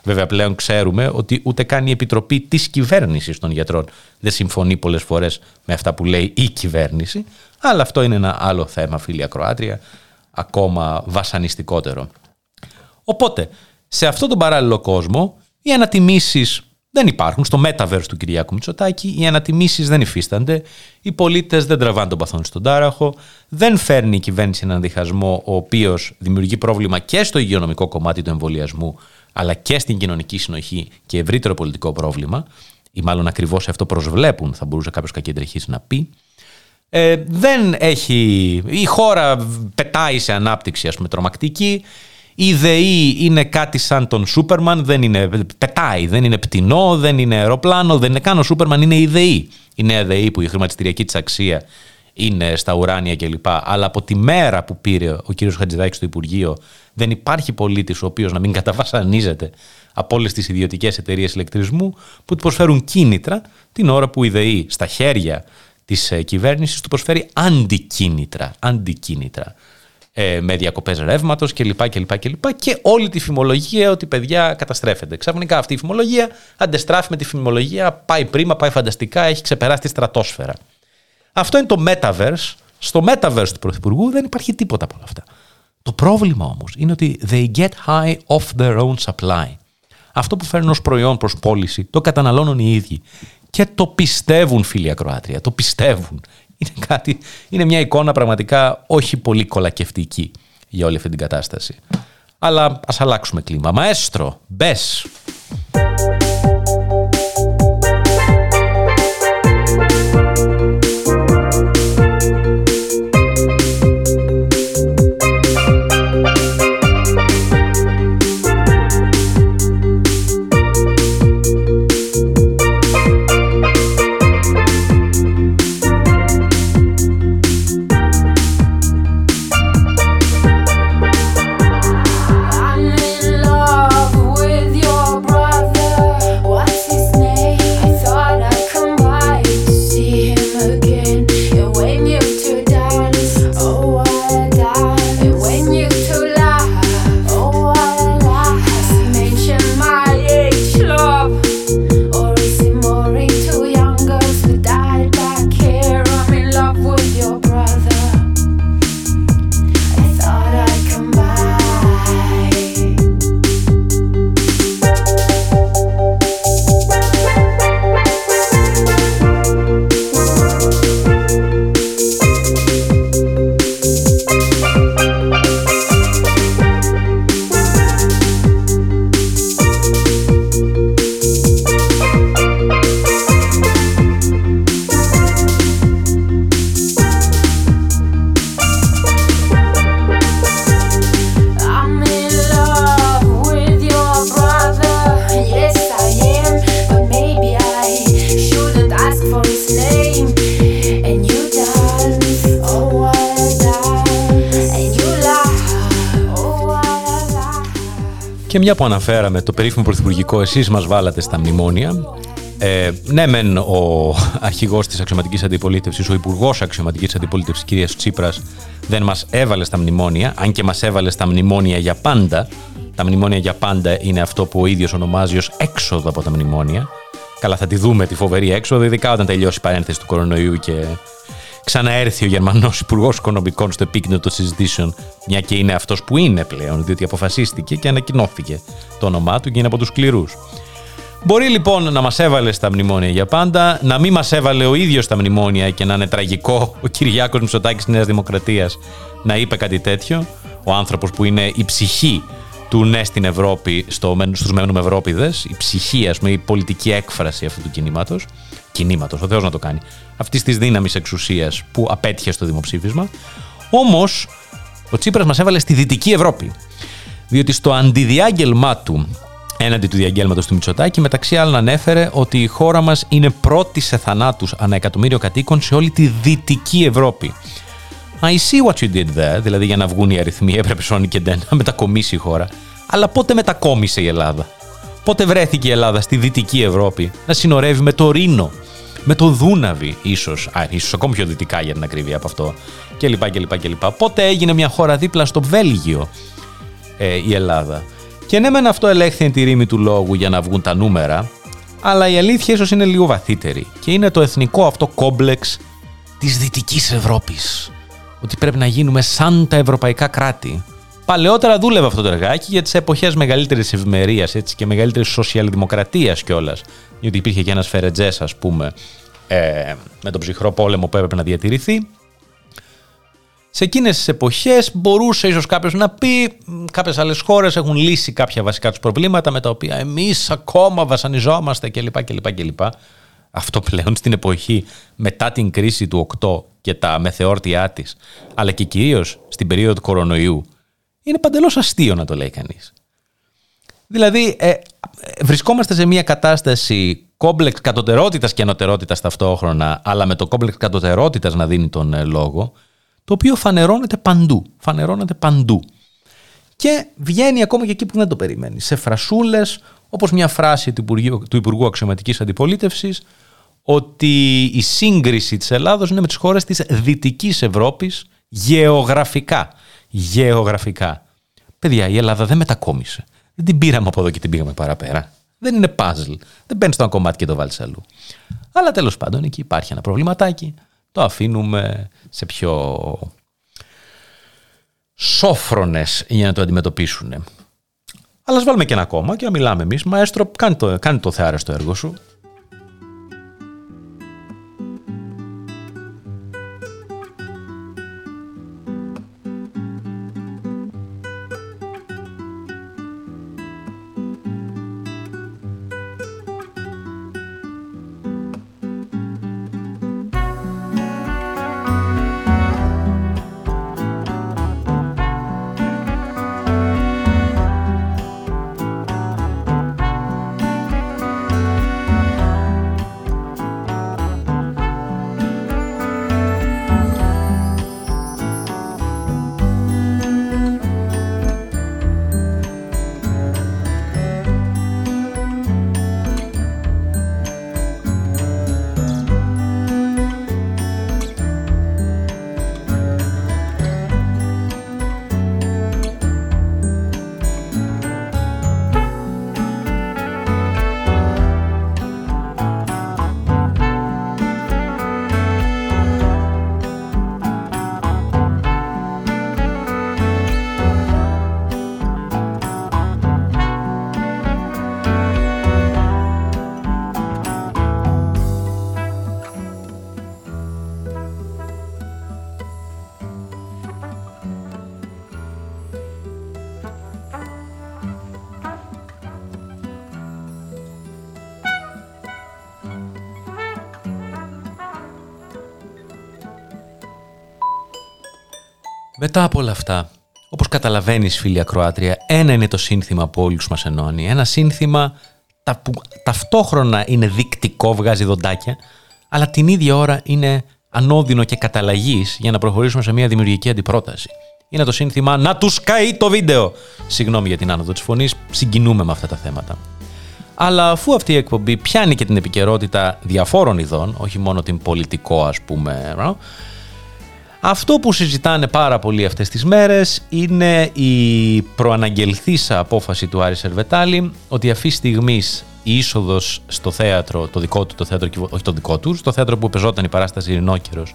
Βέβαια, πλέον ξέρουμε ότι ούτε καν η επιτροπή της κυβέρνησης των γιατρών δεν συμφωνεί πολλές φορές με αυτά που λέει η κυβέρνηση. Αλλά αυτό είναι ένα άλλο θέμα, φίλοι Ακροάτρια, ακόμα βασανιστικότερο. Οπότε, σε αυτόν τον παράλληλο κόσμο, οι ανατιμήσεις δεν υπάρχουν. Στο metaverse του Κυριάκου Μητσοτάκη οι ανατιμήσεις δεν υφίστανται. Οι πολίτες δεν τραβάνε τον παθόν στον τάραχο. Δεν φέρνει η κυβέρνηση έναν διχασμό ο οποίος δημιουργεί πρόβλημα και στο υγειονομικό κομμάτι του εμβολιασμού, αλλά και στην κοινωνική συνοχή και ευρύτερο πολιτικό πρόβλημα. Ή μάλλον ακριβώς αυτό προσβλέπουν, θα μπορούσε κάποιος κακεντρεχής να πει. Ε, δεν έχει. Η χώρα πετάει σε ανάπτυξη, ας πούμε, τρομακτική. Η ΔΕΗ είναι κάτι σαν τον Σούπερμαν, δεν είναι, πετάει, δεν είναι πτηνό, δεν είναι αεροπλάνο, δεν είναι καν ο Σούπερμαν, είναι η ΔΕΗ. Η νέα ΔΕΗ που η χρηματιστηριακή της αξία είναι στα ουράνια κλπ. Αλλά από τη μέρα που πήρε ο κύριος Χατζηδάκης στο Υπουργείο, δεν υπάρχει πολίτης ο οποίος να μην καταβασανίζεται από όλες τις ιδιωτικές εταιρείες ηλεκτρισμού που του προσφέρουν κίνητρα την ώρα που η ΔΕΗ στα χέρια της ε, κυβέρνησης του προσφέρει αντικίνητρα. αντικίνητρα ε, με διακοπές ρεύματος κλπ, κλπ, κλπ. Και όλη τη φημολογία ότι παιδιά καταστρέφεται. Ξαφνικά αυτή η φημολογία αντεστράφει με τη φημολογία, πάει πρίμα, πάει φανταστικά, έχει ξεπεράσει τη στρατόσφαιρα. Αυτό είναι το metaverse. Στο metaverse του Πρωθυπουργού δεν υπάρχει τίποτα από όλα αυτά. Το πρόβλημα όμως είναι ότι they get high off their own supply. Αυτό που φέρνουν ως προϊόν προς πώληση το καταναλώνουν οι ίδιοι. Και το πιστεύουν, φίλοι Ακροάτρια. Το πιστεύουν είναι, κάτι, είναι μια εικόνα πραγματικά όχι πολύ κολακευτική για όλη αυτή την κατάσταση. Αλλά ας αλλάξουμε κλίμα. Μαέστρο, μπες! Μια που αναφέραμε το περίφημο πρωθυπουργικό, εσείς μας βάλατε στα μνημόνια. Ε, ναι, μεν ο αρχηγός της αξιωματικής αντιπολίτευσης, ο υπουργός αξιωματικής αντιπολίτευσης, κυρία Τσίπρας, δεν μας έβαλε στα μνημόνια, αν και μας έβαλε στα μνημόνια για πάντα. Τα μνημόνια για πάντα είναι αυτό που ο ίδιος ονομάζει ως έξοδο από τα μνημόνια. Καλά, θα τη δούμε τη φοβερή έξοδο, ειδικά όταν τελειώσει η παρένθεση του κορονοϊού και ξαναέρθει ο Γερμανός Υπουργός Οικονομικών στο επίκεντρο των συζητήσεων, μια και είναι αυτός που είναι πλέον, διότι αποφασίστηκε και ανακοινώθηκε το όνομά του και είναι από τους σκληρούς. Μπορεί λοιπόν να μας έβαλε στα μνημόνια για πάντα, να μην μας έβαλε ο ίδιος στα μνημόνια και να είναι τραγικό ο Κυριάκος Μητσοτάκης της Νέας Δημοκρατίας να είπε κάτι τέτοιο. Ο άνθρωπος που είναι η ψυχή του ναι στην Ευρώπη, στο, στους μένουμε Ευρώπηδες, η ψυχή, ας πούμε, η πολιτική έκφραση αυτού του κινήματος, κινήματος, ο Θεός να το κάνει, αυτής της δύναμης εξουσίας που απέτυχε στο δημοψήφισμα. Όμως, ο Τσίπρας μας έβαλε στη Δυτική Ευρώπη. Διότι στο αντιδιάγγελμά του έναντι του διαγγέλματος του Μητσοτάκη, μεταξύ άλλων ανέφερε ότι η χώρα μας είναι πρώτη σε θανάτους ανά εκατομμύριο κατοίκων σε όλη τη Δυτική Ευρώπη. I see what you did there, δηλαδή για να βγουν οι αριθμοί έπρεπε σώνει και να μετακομίσει η χώρα. Αλλά πότε μετακόμισε η Ελλάδα; Πότε βρέθηκε η Ελλάδα στη Δυτική Ευρώπη να συνορεύει με το Ρήνο, με το Δούναβι, ίσως, ίσως ακόμη πιο δυτικά για την ακρίβεια από αυτό, κλπ. κλπ, κλπ. Πότε έγινε μια χώρα δίπλα στο Βέλγιο ε, η Ελλάδα. Και ναι, μεν αυτό ελέγχθη εν τη ρήμη του λόγου για να βγουν τα νούμερα, αλλά η αλήθεια ίσως είναι λίγο βαθύτερη και είναι το εθνικό αυτό κόμπλεξ της Δυτικής Ευρώπης. Ότι πρέπει να γίνουμε σαν τα ευρωπαϊκά κράτη. Παλαιότερα δούλευε αυτό το εργάκι για τις εποχές μεγαλύτερης ευημερίας και μεγαλύτερης σοσιαλδημοκρατίας κιόλας. Γιατί υπήρχε και ένας Φερετζές, ας πούμε, ε, με τον ψυχρό πόλεμο που έπρεπε να διατηρηθεί. Σε εκείνες τις εποχές μπορούσε ίσως κάποιος να πει κάποιες άλλες χώρες έχουν λύσει κάποια βασικά τους προβλήματα με τα οποία εμείς ακόμα βασανιζόμαστε κλπ. κλπ, κλπ. Αυτό πλέον στην εποχή μετά την κρίση του 8 και τα μεθεόρτια της, αλλά και κυρίως στην περίοδο του κορονοϊού, είναι παντελώς αστείο να το λέει κανείς. Δηλαδή, ε, βρισκόμαστε σε μια κατάσταση κόμπλεξ κατωτερότητας και ανωτερότητας ταυτόχρονα, αλλά με το κόμπλεξ κατωτερότητας να δίνει τον ε, λόγο, το οποίο φανερώνεται παντού. Φανερώνεται παντού. Και βγαίνει ακόμα και εκεί που δεν το περιμένει. Σε φρασούλες, όπως μια φράση του Υπουργού, του Υπουργού Αξιωματικής Αντιπολίτευσης, ότι η σύγκριση της Ελλάδος είναι με τις χώρες της Δυτικής Ευρώπης γεωγραφικά. Γεωγραφικά. Παιδιά, η Ελλάδα δεν μετακόμισε. Δεν την πήραμε από εδώ και την πήγαμε παραπέρα. Δεν είναι puzzle. Δεν μπαίνει στο ένα κομμάτι και το βάλεις αλλού. Αλλά τέλος πάντων εκεί υπάρχει ένα προβληματάκι. Το αφήνουμε σε πιο σόφρονες για να το αντιμετωπίσουν. Αλλά ας βάλουμε και ένα ακόμα και να μιλάμε εμείς. Μαέστρο, κάνει το, κάνει το θεάρεστο έργο σου. Μετά από όλα αυτά, όπως καταλαβαίνεις φίλη ακροάτρια, ένα είναι το σύνθημα που όλους μας ενώνει. Ένα σύνθημα που ταυτόχρονα είναι δεικτικό, βγάζει δοντάκια, αλλά την ίδια ώρα είναι ανώδυνο και καταλλαγής για να προχωρήσουμε σε μια δημιουργική αντιπρόταση. Είναι το σύνθημα «Να τους καεί το βίντεο». Συγγνώμη για την άνοδο της φωνής, συγκινούμε με αυτά τα θέματα. Αλλά αφού αυτή η εκπομπή πιάνει και την επικαιρότητα διαφόρων ειδών, όχι μόνο την πολιτικό ας πούμε, αυτό που συζητάνε πάρα πολύ αυτές τις μέρες είναι η προαναγγελθήσα απόφαση του Άρη Σερβετάλη ότι αυτή τη στιγμή η είσοδος στο θέατρο, το δικό του, το θέατρο, όχι το δικό του, στο θέατρο που πεζόταν η παράσταση Ειρηνόκερος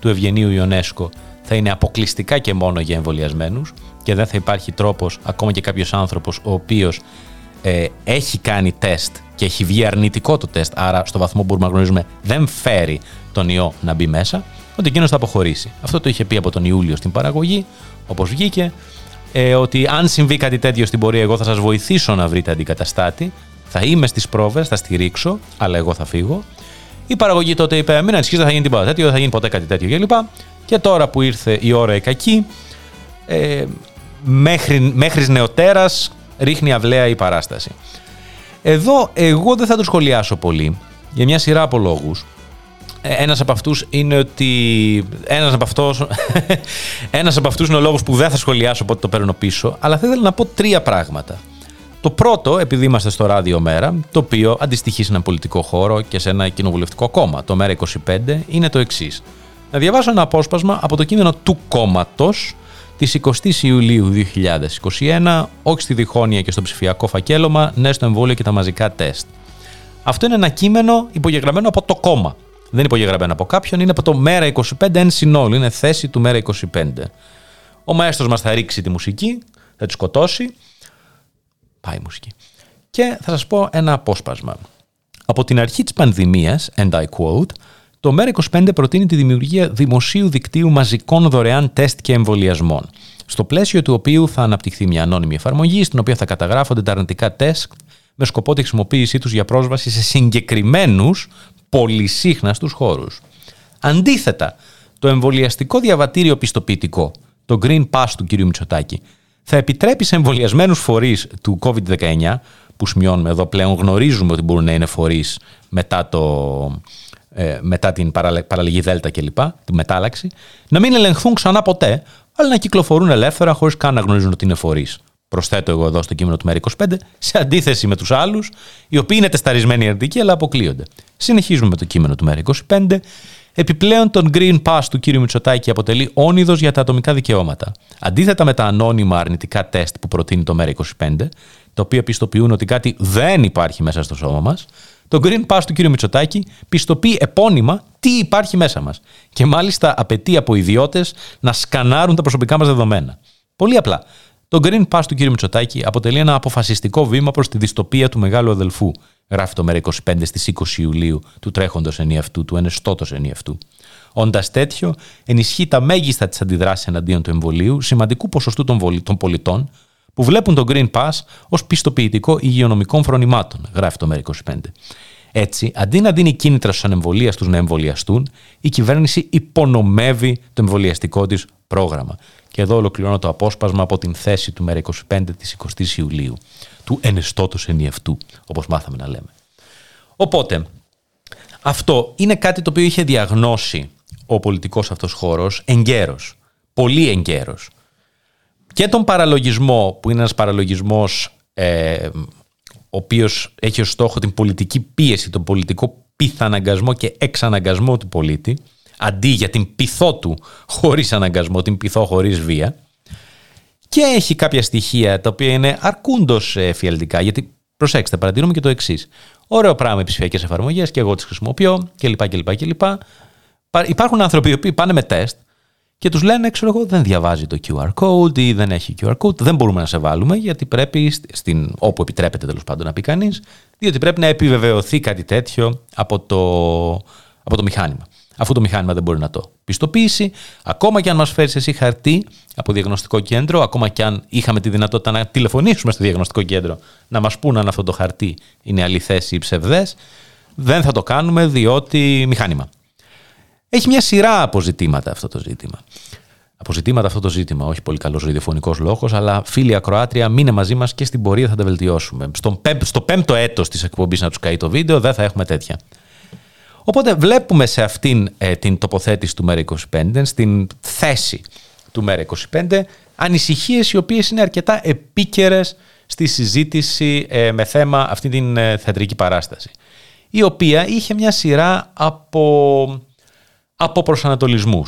του Ευγενίου Ιονέσκο θα είναι αποκλειστικά και μόνο για εμβολιασμένους και δεν θα υπάρχει τρόπος ακόμα και κάποιος άνθρωπος ο οποίος ε, έχει κάνει τεστ και έχει βγει αρνητικό το τεστ, άρα στο βαθμό που μπορούμε να γνωρίζουμε δεν φέρει τον ιό να μπει μέσα ότι εκείνος θα αποχωρήσει. Αυτό το είχε πει από τον Ιούλιο στην παραγωγή, όπως βγήκε, ε, ότι αν συμβεί κάτι τέτοιο στην πορεία, εγώ θα σας βοηθήσω να βρείτε αντικαταστάτη. Θα είμαι στις πρόβες, θα στηρίξω, αλλά εγώ θα φύγω. Η παραγωγή τότε είπε: Μην ανησυχείτε, θα γίνει τίποτα τέτοιο, δεν θα γίνει ποτέ κάτι τέτοιο κλπ. Και τώρα που ήρθε η ώρα η κακή, ε, μέχρι, μέχρι νεοτέρας ρίχνει αυλαία η παράσταση. Εδώ εγώ δεν θα το σχολιάσω πολύ για μια σειρά από λόγους. Ένας από αυτούς είναι ότι... Ένας από, αυτός, ένας από αυτούς είναι ο λόγος που δεν θα σχολιάσω οπότε το παίρνω πίσω, αλλά θα ήθελα να πω τρία πράγματα. Το πρώτο, επειδή είμαστε στο ράδιο Μέρα, το οποίο αντιστοιχεί σε ένα πολιτικό χώρο και σε ένα κοινοβουλευτικό κόμμα, το Μέρα 25, είναι το εξής. Να διαβάσω ένα απόσπασμα από το κείμενο του κόμματος, Της 20 Ιουλίου 2021, όχι στη διχόνοια και στο ψηφιακό φακέλωμα, ναι στο εμβόλιο και τα μαζικά τεστ. Αυτό είναι ένα κείμενο υπογεγραμμένο από το κόμμα. Δεν είναι υπογεγραμμένο από κάποιον, είναι από το Μέρα 25 εν συνόλου. Είναι θέση του Μέρα 25. Ο μαέστρος μας θα ρίξει τη μουσική, θα τη σκοτώσει. Πάει η μουσική. Και θα σας πω ένα απόσπασμα. Από την αρχή της πανδημίας, and I quote, το ΜΕΡΑ25 προτείνει τη δημιουργία δημοσίου δικτύου μαζικών δωρεάν τεστ και εμβολιασμών, στο πλαίσιο του οποίου θα αναπτυχθεί μια ανώνυμη εφαρμογή, στην οποία θα καταγράφονται τα αρνητικά τεστ με σκοπό τη χρησιμοποίησή τους για πρόσβαση σε συγκεκριμένους πολυσύχναστου χώρους. Αντίθετα, το εμβολιαστικό διαβατήριο πιστοποιητικό, το Green Pass του κ. Μητσοτάκη, θα επιτρέπει σε εμβολιασμένους φορείς του COVID-19, που σημειώνουμε εδώ πλέον γνωρίζουμε ότι μπορούν να είναι φορείς μετά, το, ε, μετά την παραλλαγή Δέλτα κλπ, τη μετάλλαξη, να μην ελεγχθούν ξανά ποτέ, αλλά να κυκλοφορούν ελεύθερα χωρίς καν να γνωρίζουν ότι είναι φορείς. Προσθέτω εγώ εδώ στο κείμενο του ΜΕΡΑ25, σε αντίθεση με τους άλλους, οι οποίοι είναι τεσταρισμένοι αρνητικοί, αλλά αποκλείονται. Συνεχίζουμε με το κείμενο του ΜΕΡΑ25. Επιπλέον, τον Green Pass του κ. Μητσοτάκη αποτελεί όνειδος για τα ατομικά δικαιώματα. Αντίθετα με τα ανώνυμα αρνητικά τεστ που προτείνει το ΜΕΡΑ25, τα οποία πιστοποιούν ότι κάτι δεν υπάρχει μέσα στο σώμα μας, το Green Pass του κ. Μητσοτάκη πιστοποιεί επώνυμα τι υπάρχει μέσα μας. Και μάλιστα απαιτεί από ιδιώτες να σκανάρουν τα προσωπικά μας δεδομένα. Πολύ απλά. Το Green Pass του κ. Μητσοτάκη αποτελεί ένα αποφασιστικό βήμα προς τη δυστοπία του μεγάλου αδελφού, γράφει το ΜΕΡΑ25 στις 20 Ιουλίου του τρέχοντος ενιαυτού, του ενεστώτος ενιαυτού. Όντας τέτοιο, ενισχύει τα μέγιστα της αντιδράση εναντίον του εμβολίου σημαντικού ποσοστού των πολιτών που βλέπουν το Green Pass ως πιστοποιητικό υγειονομικών φρονημάτων, γράφει το ΜΕΡΑ25. Έτσι, αντί να δίνει κίνητρα στους ανεμβολίαστους να εμβολιαστούν, η κυβέρνηση υπονομεύει το εμβολιαστικό της πρόγραμμα. Και εδώ ολοκληρώνω το απόσπασμα από την θέση του ΜΕΡΑ25 της 20η Ιουλίου, του ενεστώτο ενιευτού, όπως μάθαμε να λέμε. Οπότε, αυτό είναι κάτι το οποίο είχε διαγνώσει ο πολιτικός αυτός χώρος εγκαίρω. Πολύ εγκαίρω. Και τον παραλογισμό, που είναι ένας παραλογισμός ε, ο οποίος έχει ως στόχο την πολιτική πίεση, τον πολιτικό πιθαναγκασμό και εξαναγκασμό του πολίτη, αντί για την πειθό του χωρίς αναγκασμό, την πειθό χωρίς βία. Και έχει κάποια στοιχεία τα οποία είναι αρκούντος εφιαλτικά, γιατί προσέξτε, παρατηρούμε και το εξής. Ωραίο πράγμα οι ψηφιακές εφαρμογές και εγώ τις χρησιμοποιώ κλπ. κλπ, κλπ. Υπάρχουν άνθρωποι που πάνε με τεστ και τους λένε, ξέρω εγώ, δεν διαβάζει το QR code ή δεν έχει QR code. Δεν μπορούμε να σε βάλουμε γιατί πρέπει, στην, όπου επιτρέπεται τέλος πάντων να πει κανείς, διότι πρέπει να επιβεβαιωθεί κάτι τέτοιο από το, από το μηχάνημα. Αφού το μηχάνημα δεν μπορεί να το πιστοποιήσει, ακόμα και αν μας φέρει εσύ χαρτί από διαγνωστικό κέντρο, ακόμα και αν είχαμε τη δυνατότητα να τηλεφωνήσουμε στο διαγνωστικό κέντρο να μας πούν αν αυτό το χαρτί είναι αληθές ή ψευδές, δεν θα το κάνουμε διότι μηχάνημα. Έχει μια σειρά αποζητήματα αυτό το ζήτημα. Αποζητήματα αυτό το ζήτημα, όχι πολύ καλός ραδιοφωνικός λόγος, αλλά φίλοι ακροάτρια, μείνε μαζί μας και στην πορεία θα τα βελτιώσουμε. Στο, στο πέμπτο έτος της εκπομπής να τους καεί το βίντεο, δεν θα έχουμε τέτοια. Οπότε βλέπουμε σε αυτήν ε, την τοποθέτηση του ΜΕΡΑ25, στην θέση του ΜΕΡΑ25, ανησυχίες οι οποίες είναι αρκετά επίκαιρες στη συζήτηση ε, με θέμα αυτή την ε, θεατρική παράσταση. Η οποία είχε μια σειρά από από προσανατολισμού.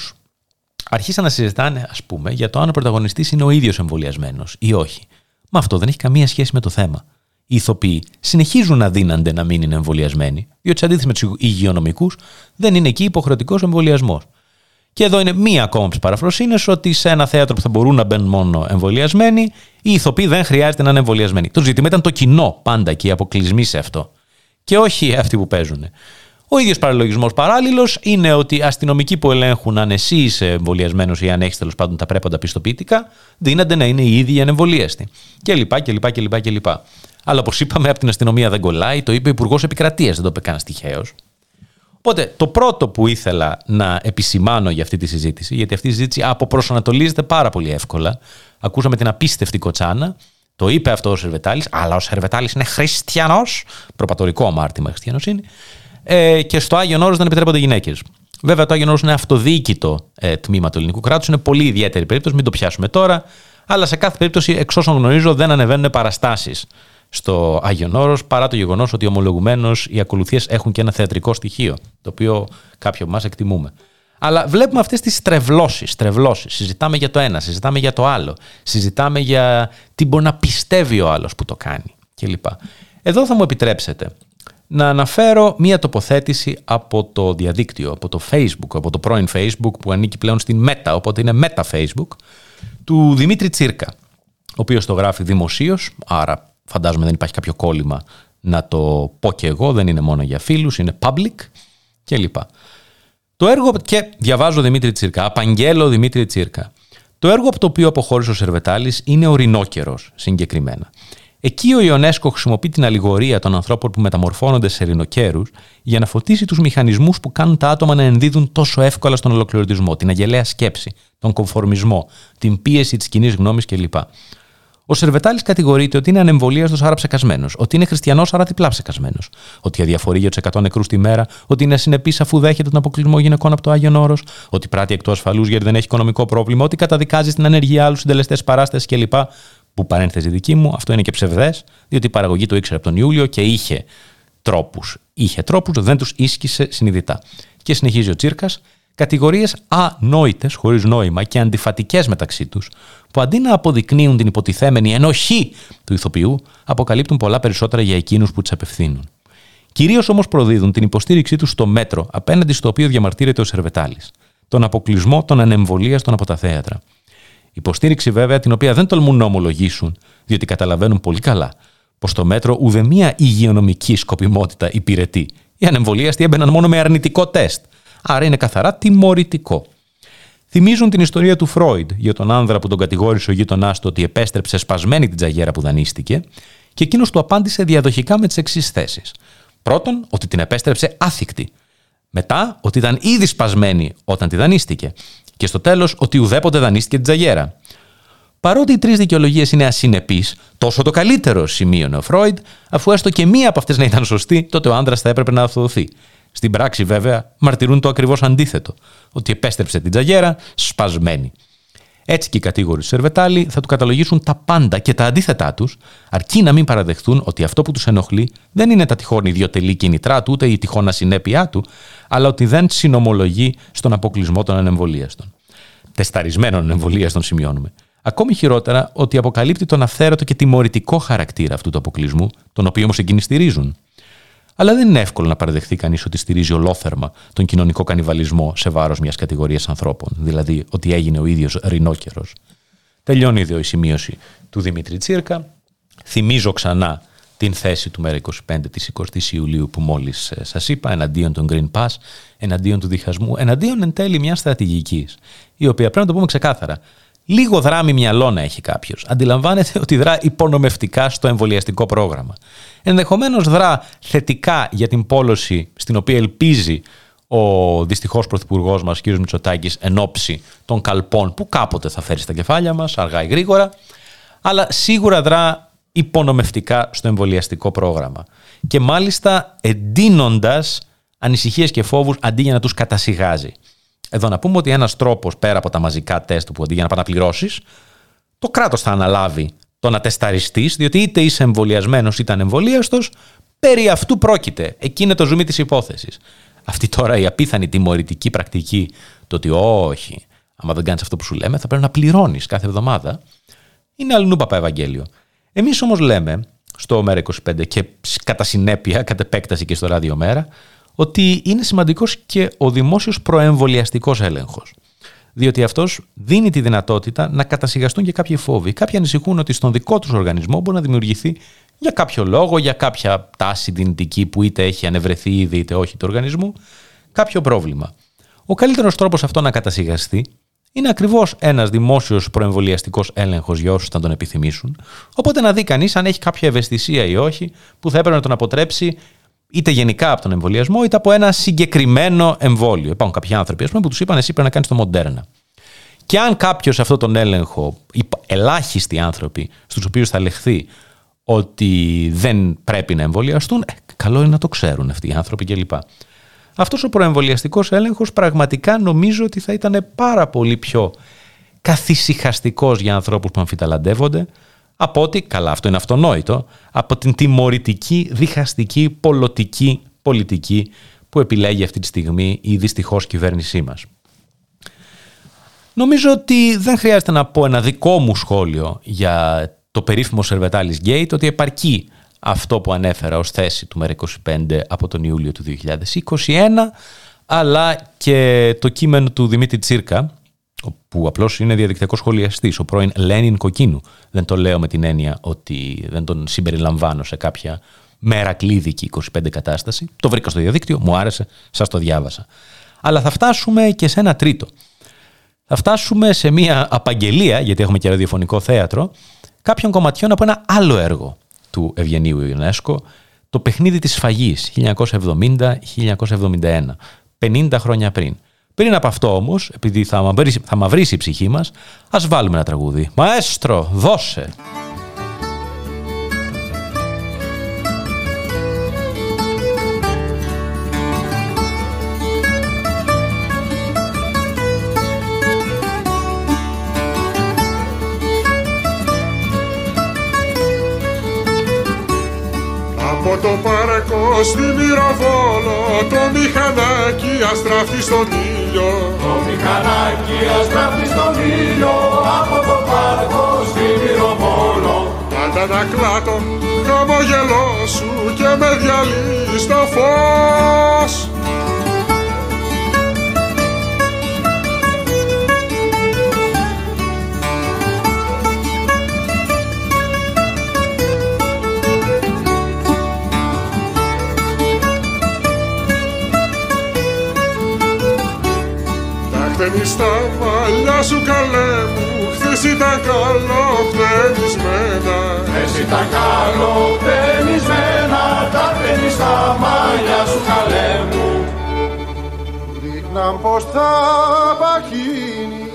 Αρχίσαν να συζητάνε, ας πούμε, για το αν ο πρωταγωνιστής είναι ο ίδιος εμβολιασμένος ή όχι. Μα αυτό δεν έχει καμία σχέση με το θέμα. Οι ηθοποιοί συνεχίζουν να δίνανται να μην είναι εμβολιασμένοι, διότι σε αντίθεση με τους υγειονομικούς, δεν είναι εκεί υποχρεωτικός εμβολιασμός. Και εδώ είναι μία ακόμα από τι παραφροσύνε ότι σε ένα θέατρο που θα μπορούν να μπαίνουν μόνο εμβολιασμένοι, οι ηθοποιοί δεν χρειάζεται να είναι εμβολιασμένοι. Το ζήτημα ήταν το κοινό πάντα και οι αποκλεισμοί σε αυτό. Και όχι αυτοί που παίζουν. Ο ίδιος παραλογισμός παράλληλος είναι ότι αστυνομικοί που ελέγχουν αν εσύ είσαι εμβολιασμένος ή αν έχεις τέλος πάντων τα πρέποντα πιστοποιητικά, δίνονται να είναι οι ίδιοι ανεμβολίαστοι. Και λοιπά και λοιπά και λοιπά και λοιπά. Αλλά όπως είπαμε, από την αστυνομία δεν κολλάει, το είπε ο Υπουργός Επικρατείας, δεν το είπε κανένας τυχαίος. Οπότε, το πρώτο που ήθελα να επισημάνω για αυτή τη συζήτηση, γιατί αυτή η συζήτηση αποπροσανατολίζεται πάρα πολύ εύκολα. Ακούσαμε την απίστευτη κοτσάνα, το είπε αυτό ο Σερβετάλης, αλλά ο Σερβετάλης είναι χριστιανός, προπατορικό αμάρτημα χριστιανοσύνη ε, και στο Άγιο Όρος δεν επιτρέπονται γυναίκες. Βέβαια, το Άγιο Όρος είναι αυτοδιοίκητο ε, τμήμα του ελληνικού κράτους. Είναι πολύ ιδιαίτερη περίπτωση, μην το πιάσουμε τώρα. Αλλά σε κάθε περίπτωση, εξ όσων γνωρίζω, δεν ανεβαίνουν παραστάσεις στο Άγιο Όρος, παρά το γεγονός ότι ομολογουμένως οι ακολουθίες έχουν και ένα θεατρικό στοιχείο, το οποίο κάποιοι από εμάς εκτιμούμε. Αλλά βλέπουμε αυτές τις στρεβλώσεις, στρεβλώσεις. Συζητάμε για το ένα, συζητάμε για το άλλο. Συζητάμε για τι μπορεί να πιστεύει ο άλλος που το κάνει κλπ. Εδώ θα μου επιτρέψετε να αναφέρω μία τοποθέτηση από το διαδίκτυο, από το Facebook, από το πρώην Facebook που ανήκει πλέον στην Meta, οπότε είναι Meta Facebook, του Δημήτρη Τσίρκα, ο οποίος το γράφει δημοσίως, άρα φαντάζομαι δεν υπάρχει κάποιο κόλλημα να το πω και εγώ, δεν είναι μόνο για φίλους, είναι public κλπ. Το έργο, και διαβάζω Δημήτρη Τσίρκα, απαγγέλω Δημήτρη Τσίρκα. Το έργο από το οποίο αποχώρησε ο Σερβετάλης είναι ο ρινόκερος συγκεκριμένα. Εκεί ο Ιονέσκο χρησιμοποιεί την αλληγορία των ανθρώπων που μεταμορφώνονται σε ρινοκέρου για να φωτίσει τους μηχανισμούς που κάνουν τα άτομα να ενδίδουν τόσο εύκολα στον ολοκληρωτισμό, την αγελαία σκέψη, τον κομφορμισμό, την πίεση της κοινής γνώμης κλπ. Ο Σερβετάλης κατηγορείται ότι είναι ανεμβολίαστο άρα ψεκασμένος, ότι είναι χριστιανός άρα διπλά ψεκασμένος, ότι αδιαφορεί για τους 100 νεκρούς τη μέρα, ότι είναι ασυνεπής αφού δέχεται τον αποκλεισμό γυναικών από το Άγιον Όρος, ότι πράττει εκτός ασφαλούς γιατί δεν έχει οικονομικό πρόβλημα, ότι καταδικάζει στην ανεργία άλλους συντελεστές παράστασης κλπ. Που παρένθεση δική μου, αυτό είναι και ψευδές, διότι η παραγωγή το ήξερε από τον Ιούλιο και είχε τρόπους. Είχε τρόπους, δεν τους ίσχυσε συνειδητά. Και συνεχίζει ο Τσίρκας, κατηγορίες ανόητες, χωρίς νόημα και αντιφατικές μεταξύ τους, που αντί να αποδεικνύουν την υποτιθέμενη ενοχή του ηθοποιού, αποκαλύπτουν πολλά περισσότερα για εκείνους που τις απευθύνουν. Κυρίως όμως προδίδουν την υποστήριξή τους στο μέτρο απέναντι στο οποίο διαμαρτύρεται ο Σερβετάλης. Τον αποκλεισμό των ανεμβολίαστων από τα θέατρα. Υποστήριξη βέβαια την οποία δεν τολμούν να ομολογήσουν, διότι καταλαβαίνουν πολύ καλά πως το μέτρο ουδεμία υγειονομική σκοπιμότητα υπηρετεί. Οι ανεμβολίαστοι έμπαιναν μόνο με αρνητικό τεστ. Άρα είναι καθαρά τιμωρητικό. Θυμίζουν την ιστορία του Φρόιντ για τον άνδρα που τον κατηγόρησε ο γείτονάς του ότι επέστρεψε σπασμένη την τζαγέρα που δανείστηκε και εκείνος του απάντησε διαδοχικά με τις εξής θέσεις. Πρώτον, ότι την επέστρεψε άθικτη. Μετά, ότι ήταν ήδη σπασμένη όταν τη δανείστηκε. Και στο τέλος, ότι ουδέποτε δανείστηκε την τζαγέρα. Παρότι οι τρεις δικαιολογίες είναι ασυνεπείς, τόσο το καλύτερο σημείωνε ο Φρόιντ, αφού έστω και μία από αυτές να ήταν σωστή, τότε ο άντρας θα έπρεπε να αυτοδοθεί. Στην πράξη, βέβαια, μαρτυρούν το ακριβώς αντίθετο, ότι επέστρεψε την τζαγέρα σπασμένη. Έτσι και οι κατήγοροι του Σερβετάλη θα του καταλογίσουν τα πάντα και τα αντίθετά τους, αρκεί να μην παραδεχθούν ότι αυτό που τους ενοχλεί δεν είναι τα τυχόν ιδιωτελή κινητρά του, ούτε η τυχόν ασυνέπειά του, αλλά ότι δεν συνομολογεί στον αποκλεισμό των ανεμβολίαστων. Τεσταρισμένων ανεμβολίαστων σημειώνουμε. Ακόμη χειρότερα, ότι αποκαλύπτει τον αυθαίρετο και τιμωρητικό χαρακτήρα αυτού του αποκλεισμού, τον οποίο όμως εκείνοι στηρίζουν. Αλλά δεν είναι εύκολο να παραδεχθεί κανείς ότι στηρίζει ολόθερμα τον κοινωνικό κανιβαλισμό σε βάρος μιας κατηγορίας ανθρώπων, δηλαδή ότι έγινε ο ίδιος ρινόκερος. Τελειώνει εδώ η σημείωση του Δημήτρη Τσίρκα. Θυμίζω ξανά την θέση του ΜΕΡΑ25 της 20 Ιουλίου που μόλις ε, σας είπα, εναντίον των Green Pass, εναντίον του διχασμού, εναντίον εν τέλει μιας στρατηγικής, η οποία πρέπει να το πούμε ξεκάθαρα, λίγο δράμει μυαλό να έχει κάποιος. Αντιλαμβάνεται ότι δρά υπονομευτικά στο εμβολιαστικό πρόγραμμα. Ενδεχομένως δρά θετικά για την πόλωση στην οποία ελπίζει ο δυστυχώς πρωθυπουργός μας, κ. Μητσοτάκης, εν ώψη των καλπών που κάποτε θα φέρει στα κεφάλια μας, αργά ή γρήγορα, αλλά σίγουρα δρά υπονομευτικά στο εμβολιαστικό πρόγραμμα. Και μάλιστα εντείνοντας ανησυχίες και φόβους αντί για να τους κατασυγάζει. Εδώ να πούμε ότι ένας τρόπος πέρα από τα μαζικά τεστ που αντί για να πάνε να πληρώσει, το κράτος θα αναλάβει το να τεσταριστείς, διότι είτε είσαι εμβολιασμένος είτε ανεμβολίαστος, περί αυτού πρόκειται. Εκεί είναι το ζουμί της υπόθεσης. Αυτή τώρα η απίθανη τιμωρητική πρακτική, το ότι όχι, άμα δεν κάνεις αυτό που σου λέμε, θα πρέπει να πληρώνεις κάθε εβδομάδα, είναι αλλού παπά Ευαγγέλιο. Εμείς όμως λέμε στο ΜΕΡΑ25 και κατά συνέπεια, κατ' επέκταση και στο Ράδιο Μέρα, ότι είναι σημαντικός και ο δημόσιος προεμβολιαστικός έλεγχος. Διότι αυτός δίνει τη δυνατότητα να κατασυγαστούν και κάποιοι φόβοι. Κάποιοι ανησυχούν ότι στον δικό τους οργανισμό μπορεί να δημιουργηθεί για κάποιο λόγο, για κάποια τάση δυνητική που είτε έχει ανεβρεθεί ήδη είτε όχι του οργανισμού, κάποιο πρόβλημα. Ο καλύτερος τρόπος αυτό να κατασυγαστεί είναι ακριβώς ένας δημόσιος προεμβολιαστικός έλεγχος για όσους θα τον επιθυμήσουν. Οπότε να δει κανείς αν έχει κάποια ευαισθησία ή όχι που θα έπρεπε να τον αποτρέψει είτε γενικά από τον εμβολιασμό, είτε από ένα συγκεκριμένο εμβόλιο. Υπάρχουν κάποιοι άνθρωποι πούμε, που τους είπαν: Εσύ πρέπει να κάνεις το μοντέρνα. Και αν κάποιος σε αυτόν τον έλεγχο, ελάχιστοι άνθρωποι στους οποίους θα λεχθεί ότι δεν πρέπει να εμβολιαστούν, ε, καλό είναι να το ξέρουν αυτοί οι άνθρωποι κλπ. Αυτός ο προεμβολιαστικός έλεγχος πραγματικά νομίζω ότι θα ήταν πάρα πολύ πιο καθησυχαστικός για ανθρώπους που αμφιταλαντεύονται, από ότι, καλά αυτό είναι αυτονόητο, από την τιμωρητική, διχαστική, πολιτική πολιτική που επιλέγει αυτή τη στιγμή η δυστυχώς κυβέρνησή μας. Νομίζω ότι δεν χρειάζεται να πω ένα δικό μου σχόλιο για το περίφημο Σερβετάλης Gate, ότι επαρκεί αυτό που ανέφερα ως θέση του ΜΕΡΑ25 από τον Ιούλιο του 2021, αλλά και το κείμενο του Δημήτρη Τσίρκα, που απλώς είναι διαδικτυακό σχολιαστής, ο πρώην Λένιν Κοκκίνου. Δεν το λέω με την έννοια ότι δεν τον συμπεριλαμβάνω σε κάποια μέρα κλείδικη 25 κατάσταση. Το βρήκα στο διαδίκτυο, μου άρεσε, σας το διάβασα. Αλλά θα φτάσουμε και σε ένα τρίτο. Θα φτάσουμε σε μια απαγγελία, γιατί έχουμε και ραδιοφωνικό θέατρο, κάποιων κομματιών από ένα άλλο έργο του Ευγενίου Ιουνέσκο, το παιχνίδι της σφαγής 1970-1971, 50 χρόνια πριν. Πριν από αυτό όμως, επειδή θα μαυρίσει, θα μαυρίσει η ψυχή μας, ας βάλουμε ένα τραγούδι. Μαέστρο, δώσε! Από το παρακό στη Μυροβόλο το μηχανάκι αστράφτει στον ήλιο. Το μηχανάκι αστράφτει στον ήλιο από το παρακό στη Μυροβόλο. Πάντα να κλάτω χαμογελό σου και με διαλύει στο φως χτένει στα μαλλιά σου καλέ μου. Χθες ήταν καλό χτενισμένα Χθες ήταν καλό χτενισμένα Τα χτένει στα μαλλιά σου καλέ μου. Ρίχναν πως θα παχύνεις.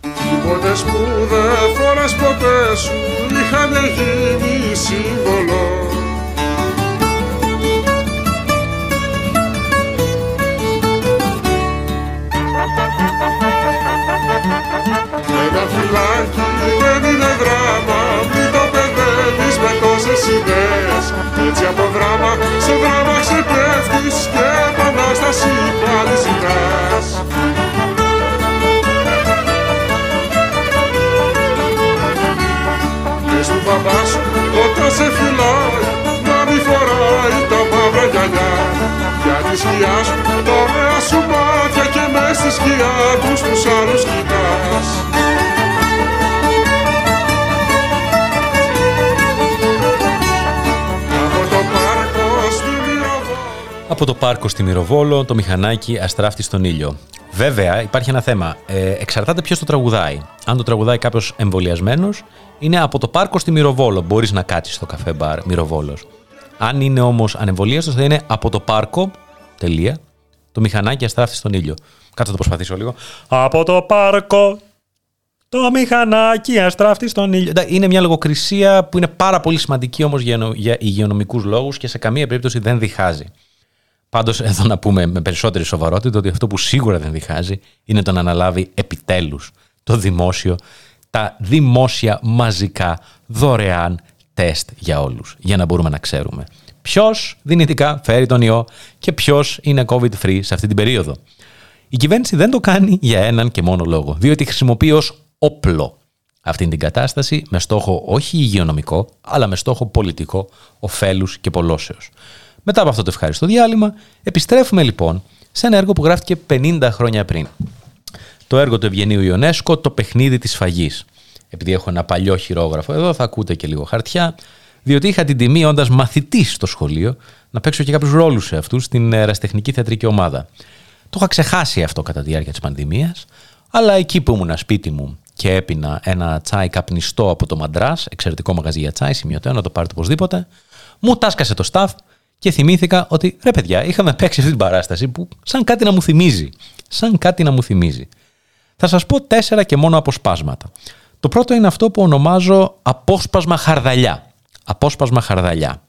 Τίποτες που δεν φοράς ποτέ σου Είχαν γίνει σύμβολο Ένα φυλάκι δεν είναι δράμα Μην το παιδεύεις με τόσες ιδέες. Έτσι από δράμα σε δράμα ξεπέφτεις Και επανάσταση πάλι ζητάς. Πες του μπαμπά σου όταν σε φυλάει Να μη φοράει τα μαύρα γυαλιά. Για τη σκιά σου τα ωραία σου μάτια Και μες στη σκιά τους τους άλλους κοιτάς Από το πάρκο στη Μυροβόλο, το μηχανάκι αστράφτει στον ήλιο. Βέβαια, υπάρχει ένα θέμα. Ε, εξαρτάται ποιος το τραγουδάει. Αν το τραγουδάει κάποιος εμβολιασμένος, είναι από το πάρκο στη Μυροβόλο. Μπορείς να κάτσεις στο καφέ μπαρ Μυροβόλος. Αν είναι όμως ανεμβολίαστος, θα είναι από το πάρκο. Τελεία. Το μηχανάκι αστράφτει στον ήλιο. Κάτσε να το προσπαθήσω λίγο. Από το πάρκο. Το μηχανάκι αστράφτει στον ήλιο. Είναι μια λογοκρισία που είναι πάρα πολύ σημαντική όμως για υγειονομικούς λόγους και σε καμία περίπτωση δεν διχάζει. Πάντως, εδώ να πούμε με περισσότερη σοβαρότητα ότι αυτό που σίγουρα δεν διχάζει είναι το να αναλάβει επιτέλους το δημόσιο, τα δημόσια μαζικά δωρεάν τεστ για όλους. Για να μπορούμε να ξέρουμε ποιος δυνητικά φέρει τον ιό και ποιος είναι COVID-free σε αυτή την περίοδο. Η κυβέρνηση δεν το κάνει για έναν και μόνο λόγο, διότι χρησιμοποιεί ως όπλο αυτή την κατάσταση με στόχο όχι υγειονομικό, αλλά με στόχο πολιτικό, ωφέλους και πολλώσεως. Μετά από αυτό το ευχάριστο διάλειμμα, επιστρέφουμε λοιπόν σε ένα έργο που γράφτηκε 50 χρόνια πριν. Το έργο του Ευγενίου Ιονέσκο, Το παιχνίδι της φαγής. Επειδή έχω ένα παλιό χειρόγραφο εδώ, θα ακούτε και λίγο χαρτιά, διότι είχα την τιμή, όντας μαθητής στο σχολείο, να παίξω και κάποιους ρόλους σε αυτούς στην εραστεχνική θεατρική ομάδα. Το είχα ξεχάσει αυτό κατά τη διάρκεια της πανδημίας, αλλά εκεί που ήμουν σπίτι μου και έπινα ένα τσάι καπνιστό από το Μαντράς, εξαιρετικό μαγαζί για τσάι, σημειωτέο να το πάρετε οπωσδήποτε, μου τάσκασε το staff και θυμήθηκα ότι ρε παιδιά, είχαμε παίξει αυτή την παράσταση που σαν κάτι να μου θυμίζει. Σαν κάτι να μου θυμίζει. Θα σας πω τέσσερα και μόνο αποσπάσματα. Το πρώτο είναι αυτό που ονομάζω απόσπασμα χαρδαλιά. Απόσπασμα χαρδαλιά.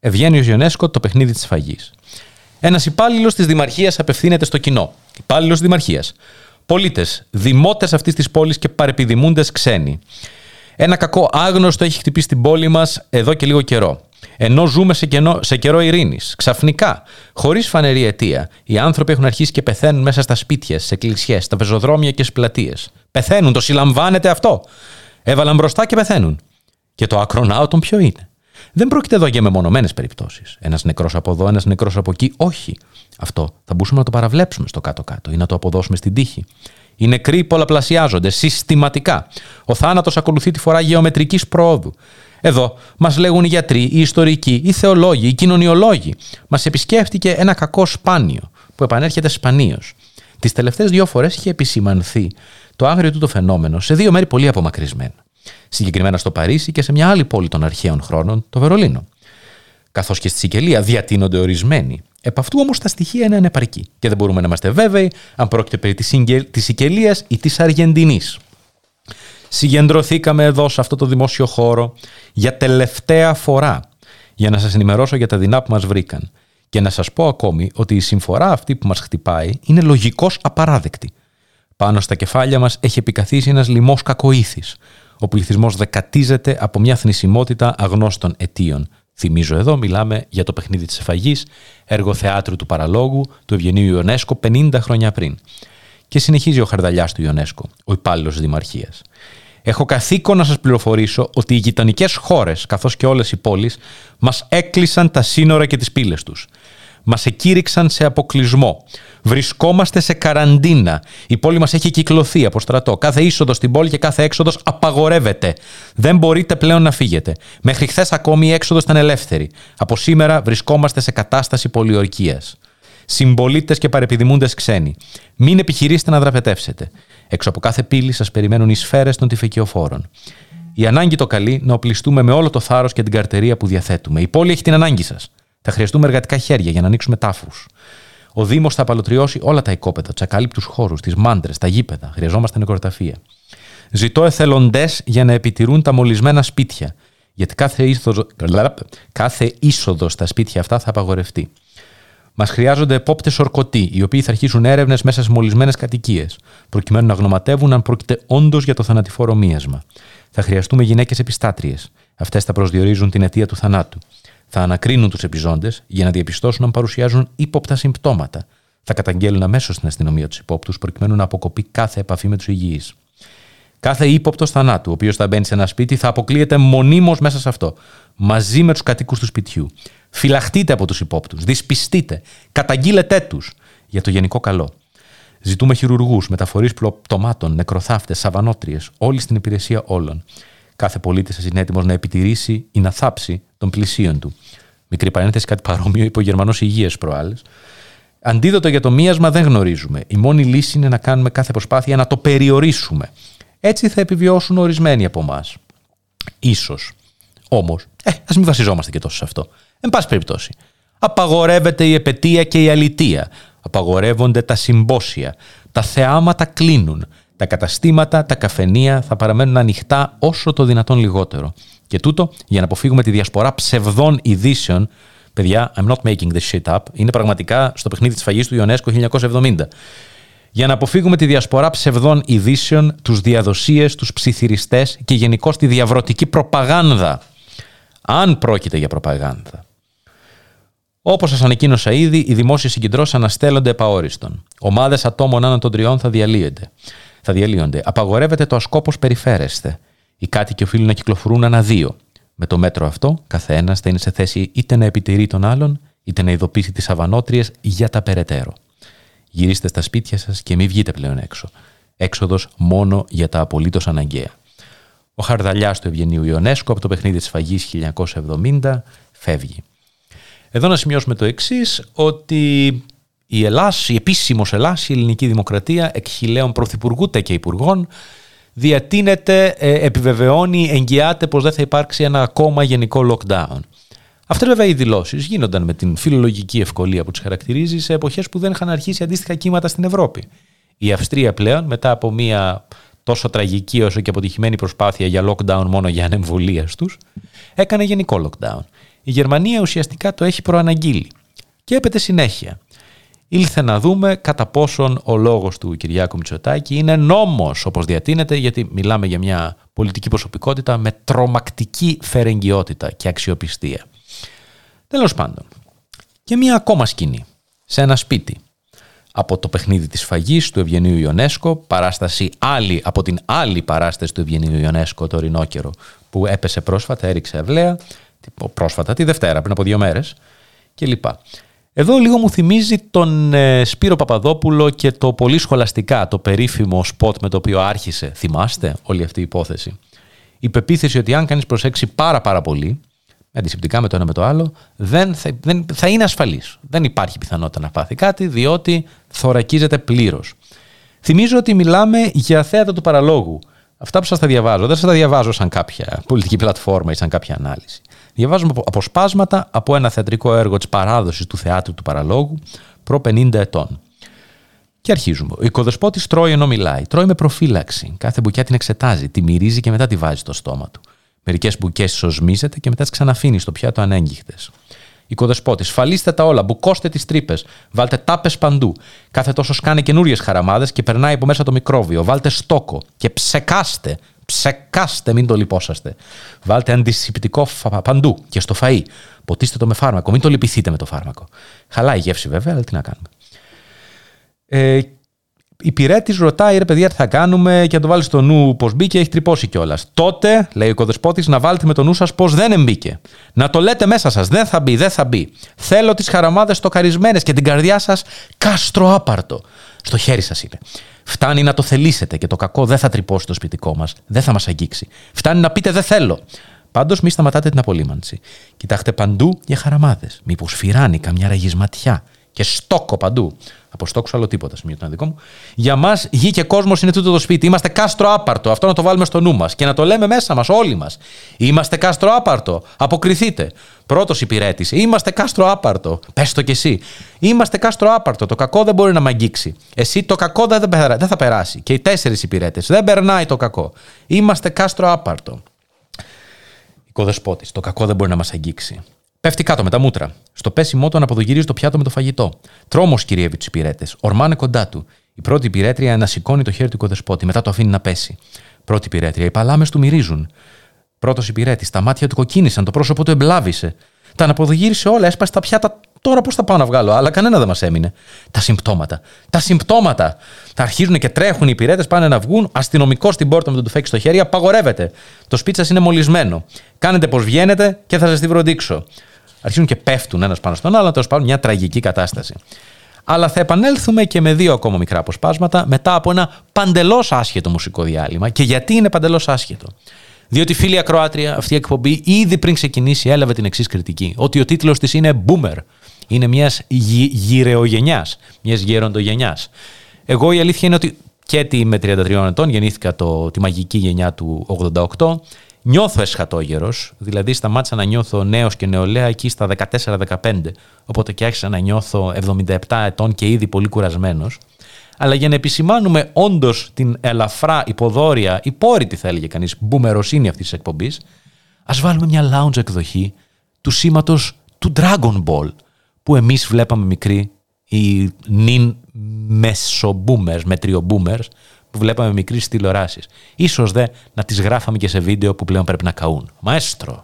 Ευγένιος Ιωνέσκο, το παιχνίδι της φαγής. Ένας υπάλληλος της Δημαρχίας απευθύνεται στο κοινό. Υπάλληλος Δημαρχίας. Πολίτες, δημότες αυτής της πόλης και παρεπιδημούντες ξένοι. Ένα κακό άγνωστο έχει χτυπήσει την πόλη μας εδώ και λίγο καιρό. Ενώ ζούμε σε, κενό, σε καιρό ειρήνης, ξαφνικά, χωρίς φανερή αιτία, οι άνθρωποι έχουν αρχίσει και πεθαίνουν μέσα στα σπίτια, στις εκκλησιές, στα πεζοδρόμια και στις πλατείες. Πεθαίνουν, το συλλαμβάνετε αυτό. Έβαλαν μπροστά και πεθαίνουν. Και το ακρονάωτον ποιο είναι; Δεν πρόκειται εδώ για μεμονωμένες περιπτώσεις. Ένας νεκρός από εδώ, ένας νεκρός από εκεί. Όχι. Αυτό θα μπορούσαμε να το παραβλέψουμε στο κάτω-κάτω ή να το αποδώσουμε στην τύχη. Οι νεκροί πολλαπλασιάζονται συστηματικά. Ο θάνατος ακολουθεί τη φορά γεωμετρικής προόδου. Εδώ μας λέγουν οι γιατροί, οι ιστορικοί, οι θεολόγοι, οι κοινωνιολόγοι. Μας επισκέφτηκε ένα κακό σπάνιο που επανέρχεται σπανίως. Τις τελευταίες δύο φορές είχε επισημανθεί το άγριο του το φαινόμενο σε δύο μέρη πολύ απομακρυσμένα. Συγκεκριμένα στο Παρίσι και σε μια άλλη πόλη των αρχαίων χρόνων, το Βερολίνο. Καθώς και στη Σικελία διατείνονται ορισμένοι. Επ' αυτού όμως τα στοιχεία είναι ανεπαρκή και δεν μπορούμε να είμαστε βέβαιοι αν πρόκειται περί της Σικελίας ή της Αργεντινής. Συγκεντρωθήκαμε εδώ σε αυτό το δημόσιο χώρο για τελευταία φορά για να σας ενημερώσω για τα δεινά που μας βρήκαν και να σας πω ακόμη ότι η συμφορά αυτή που μας χτυπάει είναι λογικώς απαράδεκτη. Πάνω στα κεφάλια μας έχει επικαθίσει ένας λοιμός κακοήθης. Ο πληθυσμός δεκατίζεται από μια θνησιμότητα αγνώστων αιτίων. Θυμίζω εδώ, μιλάμε για το παιχνίδι της εφαγής, έργο θεάτρου του παραλόγου του Ευγενείου Ιωνέσκο 50 χρόνια πριν. Και συνεχίζει ο χαρδαλιάς του Ιωνέσκο, ο υπάλληλος Δημαρχίας. Έχω καθήκον να σας πληροφορήσω ότι οι γειτονικές χώρες, καθώς και όλες οι πόλεις, μας έκλεισαν τα σύνορα και τις πύλες τους. Μας εκήρυξαν σε αποκλεισμό. Βρισκόμαστε σε καραντίνα. Η πόλη μας έχει κυκλωθεί από στρατό. Κάθε είσοδος στην πόλη και κάθε έξοδος απαγορεύεται. Δεν μπορείτε πλέον να φύγετε. Μέχρι χθες ακόμη η έξοδος ήταν ελεύθερη. Από σήμερα βρισκόμαστε σε κατάσταση πολιορκίας. Συμπολίτες και παρεπιδημούντες ξένοι. Μην επιχειρήσετε να δραπετεύσετε. Έξω από κάθε πύλη σας περιμένουν οι σφαίρες των τυφεκιοφόρων. Η ανάγκη το καλεί να οπλιστούμε με όλο το θάρρος και την καρτερία που διαθέτουμε. Η πόλη έχει την ανάγκη σας. Θα χρειαστούμε εργατικά χέρια για να ανοίξουμε τάφους. Ο Δήμος θα απαλωτριώσει όλα τα οικόπεδα, τους ακαλύπτους χώρους, τις μάντρες, τα γήπεδα. Χρειαζόμαστε νεκροταφεία. Ζητώ εθελοντές για να επιτηρούν τα μολυσμένα σπίτια. Γιατί κάθε είσοδο, κάθε είσοδος στα σπίτια αυτά θα απαγορευτεί. Μας χρειάζονται επόπτες ορκωτοί, οι οποίοι θα αρχίσουν έρευνες μέσα σε μολυσμένες κατοικίες, προκειμένου να γνωματεύουν αν πρόκειται όντως για το θανατηφόρο μίασμα. Θα χρειαστούμε γυναίκες επιστάτριες. Αυτές θα προσδιορίζουν την αιτία του θανάτου. Θα ανακρίνουν τους επιζώντες για να διαπιστώσουν αν παρουσιάζουν ύποπτα συμπτώματα. Θα καταγγέλουν αμέσως στην αστυνομία τους υπόπτους, προκειμένου να αποκοπεί κάθε επαφή με τους υγιείς. Κάθε ύποπτος θανάτου, ο οποίος θα μπαίνει σε ένα σπίτι, θα αποκλείεται μονίμως μέσα σε αυτό, μαζί με τους κατοίκους του σπιτιού. Φυλαχτείτε από τους υπόπτους, δυσπιστείτε, καταγγείλετε τους για το γενικό καλό. Ζητούμε χειρουργούς, μεταφορείς πτωμάτων, νεκροθάφτες, σαβανότριες, όλοι στην υπηρεσία όλων. Κάθε πολίτης σα είναι έτοιμος να επιτηρήσει ή να θάψει των πλησίων του. Μικρή παρένθεση, κάτι παρόμοιο είπε ο Γερμανός Υγείας προάλλες. Αντίδοτο για το μίασμα δεν γνωρίζουμε. Η μόνη λύση είναι να κάνουμε κάθε προσπάθεια να το περιορίσουμε. Έτσι θα επιβιώσουν ορισμένοι από εμάς. σω. Όμως, ε, ας μην βασιζόμαστε και τόσο σε αυτό. Εν πάση περιπτώσει, απαγορεύεται η επαιτία και η αλητία. Απαγορεύονται τα συμπόσια. Τα θεάματα κλείνουν. Τα καταστήματα, τα καφενεία θα παραμένουν ανοιχτά όσο το δυνατόν λιγότερο. Και τούτο για να αποφύγουμε τη διασπορά ψευδών ειδήσεων. Παιδιά, I'm not making this shit up. Είναι πραγματικά στο παιχνίδι της φαγής του Ιωνέσκο 1970. Για να αποφύγουμε τη διασπορά ψευδών ειδήσεων, τους διαδοσίες, τους ψιθυριστές και γενικώ τη διαβρωτική προπαγάνδα. Αν πρόκειται για προπαγάνδα. Όπως σας ανακοίνωσα ήδη, οι δημόσιες συγκεντρώσεις αναστέλλονται επαόριστον. Ομάδες ατόμων άνω των τριών θα διαλύονται. Θα διαλύονται. Απαγορεύεται το ασκόπος περιφέρεστε. Οι κάτοικοι οφείλουν να κυκλοφορούν ανά δύο. Με το μέτρο αυτό, καθένας θα είναι σε θέση είτε να επιτηρεί τον άλλον, είτε να ειδοποιήσει τις αβανότριες για τα περαιτέρω. Γυρίστε στα σπίτια σας και μην βγείτε πλέον έξω. Έξοδος μόνο για τα απολύτως αναγκαία. Ο χαρδαλιάς του Ευγενείου Ιωνέσκο από το παιχνίδι της Φαγής 1970 φεύγει. Εδώ να σημειώσουμε το εξής, ότι η Ελλάς, η επίσημος Ελλάς, η ελληνική δημοκρατία, εκχυλαίων πρωθυπουργού και υπουργών, διατείνεται, ε, επιβεβαιώνει, εγγυάται πως δεν θα υπάρξει ένα ακόμα γενικό lockdown. Αυτές βέβαια οι δηλώσεις γίνονταν με την φιλολογική ευκολία που τις χαρακτηρίζει σε εποχές που δεν είχαν αρχίσει αντίστοιχα κύματα στην Ευρώπη. Η Αυστρία πλέον, μετά από μια τόσο τραγική όσο και αποτυχημένη προσπάθεια για lockdown μόνο για ανεμβολία τους, έκανε γενικό lockdown. Η Γερμανία ουσιαστικά το έχει προαναγγείλει. Και έπεται συνέχεια. Ήλθε να δούμε κατά πόσον ο λόγος του Κυριάκου Μητσοτάκη είναι νόμος όπως διατείνεται γιατί μιλάμε για μια πολιτική προσωπικότητα με τρομακτική φερεγγιότητα και αξιοπιστία. Τέλος πάντων. Και μία ακόμα σκηνή. Σε ένα σπίτι. Από το παιχνίδι της φαγής του Ευγενίου Ιονέσκο, παράσταση άλλη από την άλλη παράσταση του Ευγενίου Ιονέσκο το Ρινόκερο που έπεσε πρόσφατα, έριξε ευλαία, πρόσφατα τη Δευτέρα, πριν από δύο μέρες κλπ. Εδώ λίγο μου θυμίζει τον ε, Σπύρο Παπαδόπουλο και το πολύ σχολαστικά, το περίφημο σποτ με το οποίο άρχισε. Θυμάστε όλη αυτή η υπόθεση; Η πεποίθηση ότι αν κανείς προσέξει πάρα πάρα πολύ, αντισηπτικά με το ένα με το άλλο, δεν θα, δεν, θα είναι ασφαλής. Δεν υπάρχει πιθανότητα να πάθει κάτι, διότι θωρακίζεται πλήρως. Θυμίζω ότι μιλάμε για θέατα του παραλόγου. Αυτά που σας τα διαβάζω, δεν σας τα διαβάζω σαν κάποια πολιτική πλατφόρμα ή σαν κάποια ανάλυση. Διαβάζουμε αποσπάσματα από ένα θεατρικό έργο της παράδοσης του θεάτρου του παραλόγου προ 50 ετών. Και αρχίζουμε. Ο οικοδεσπότης τρώει ενώ μιλάει. Τρώει με προφύλαξη. Κάθε μπουκιά την εξετάζει, τη μυρίζει και μετά τη βάζει στο στόμα του. Μερικές μπουκέ σωσμίζεται και μετά τις ξαναφύνει στο πιάτο ανέγγιχτες. Οικοδεσπότης, φαλίστε τα όλα, μπουκώστε τις τρύπες, βάλτε τάπες παντού. Κάθε τόσο σκάνε καινούριες χαραμάδες και περνάει από μέσα το μικρόβιο. Βάλτε στόκο και ψεκάστε Ψεκάστε, μην το λυπόσαστε. Βάλτε αντισηπτικό παντού και στο φαΐ. Ποτίστε το με φάρμακο. Μην το λυπηθείτε με το φάρμακο. Χαλάει η γεύση βέβαια, αλλά τι να κάνουμε. Ε, η πυρέτης ρωτάει, ρε παιδιά, τι θα κάνουμε και να το βάλεις στο νου πώς μπήκε, έχει τρυπώσει κιόλας. Τότε, λέει ο οικοδεσπότη, να βάλετε με το νου σας πώς δεν εμπήκε. Να το λέτε μέσα σας, δεν θα μπει, δεν θα μπει. Θέλω τις χαραμάδες στοκαρισμένε και την καρδιά σας κάστρο άπαρτο. Στο χέρι σας είναι. Φτάνει να το θελήσετε και το κακό δεν θα τρυπώσει το σπιτικό μας, δεν θα μας αγγίξει. Φτάνει να πείτε δεν θέλω. Πάντως μη σταματάτε την απολύμανση. Κοιτάξτε παντού για χαραμάδες. Μήπως φυράνει καμιά ραγισματιά. Και στόκο παντού. Από στόκο άλλο τίποτα, σημείο το δικό μου. Για μας, γη και κόσμος είναι τούτο το σπίτι. Είμαστε κάστρο άπαρτο. Αυτό να το βάλουμε στο νου μας και να το λέμε μέσα μας, όλοι μας. Είμαστε κάστρο άπαρτο. Αποκριθείτε. Πρώτος υπηρέτης. Είμαστε κάστρο άπαρτο. Πες το κι εσύ. Είμαστε κάστρο άπαρτο. Το κακό δεν μπορεί να με αγγίξει. Εσύ το κακό δεν, δεν θα περάσει. Και οι τέσσερις υπηρέτες. Δεν περνάει το κακό. Είμαστε κάστρο άπαρτο. Οικοδεσπότης. Το κακό δεν μπορεί να μας αγγίξει. Πέφτει κάτω με τα μούτρα. Στο πέσιμό του αναποδογυρίζει το πιάτο με το φαγητό. Τρόμος κυριεύει του υπηρέτε. Ορμάνε κοντά του. Η πρώτη υπηρέτρια ανασηκώνει το χέρι του οικοδεσπότη, μετά το αφήνει να πέσει. Πρώτη υπηρέτρια. Οι παλάμες του μυρίζουν. Πρώτος υπηρέτη. Τα μάτια του κοκκίνησαν, το πρόσωπο του εμπλάβησε. Τα αναποδογύρισε όλα, έσπασε τα πιάτα. Τώρα πώς θα πάω να βγάλω, αλλά κανένα δεν μας έμεινε. Τα συμπτώματα. Τα συμπτώματα. Τα αρχίζουν και τρέχουν οι υπηρέτε, πάνε να βγουν. Αστυνομικό στην πόρτα με το τουφέκι στο χέρι, απαγορεύεται. Το σπίτσα είναι μολυσμένο. Κάνετε πως βγαίνετε και θα σας τη βροντίξω αρχίζουν και πέφτουν ένας πάνω στον άλλο, τέλος πάντων μια τραγική κατάσταση. Αλλά θα επανέλθουμε και με δύο ακόμα μικρά αποσπάσματα μετά από ένα παντελώς άσχετο μουσικό διάλειμμα. Και γιατί είναι παντελώς άσχετο; Διότι φίλη ακροάτρια, αυτή η εκπομπή ήδη πριν ξεκινήσει έλαβε την εξής κριτική. Ότι ο τίτλος της είναι Boomer. Είναι μιας γυ, γυρεογενιάς, μιας γεροντογενιάς. Εγώ η αλήθεια είναι ότι και τη με 33 ετών γεννήθηκα το, τη μαγική γενιά του 88 νιώθω εσχατόγερος, δηλαδή σταμάτησα να νιώθω νέος και νεολαία εκεί στα 14-15, οπότε και άρχισα να νιώθω 77 ετών και ήδη πολύ κουρασμένος. Αλλά για να επισημάνουμε όντως την ελαφρά υποδόρια, υπόρρητη θα έλεγε κανείς, μπουμεροσύνη αυτής της εκπομπής, ας βάλουμε μια lounge εκδοχή του σήματος του Dragon Ball, που εμείς βλέπαμε μικροί, οι νυν μεσομπούμερς, μετριομπούμερς, που βλέπαμε μικρής τηλεοράσεις. Ίσως δε να τις γράφαμε και σε βίντεο που πλέον πρέπει να καούν. Μαέστρο.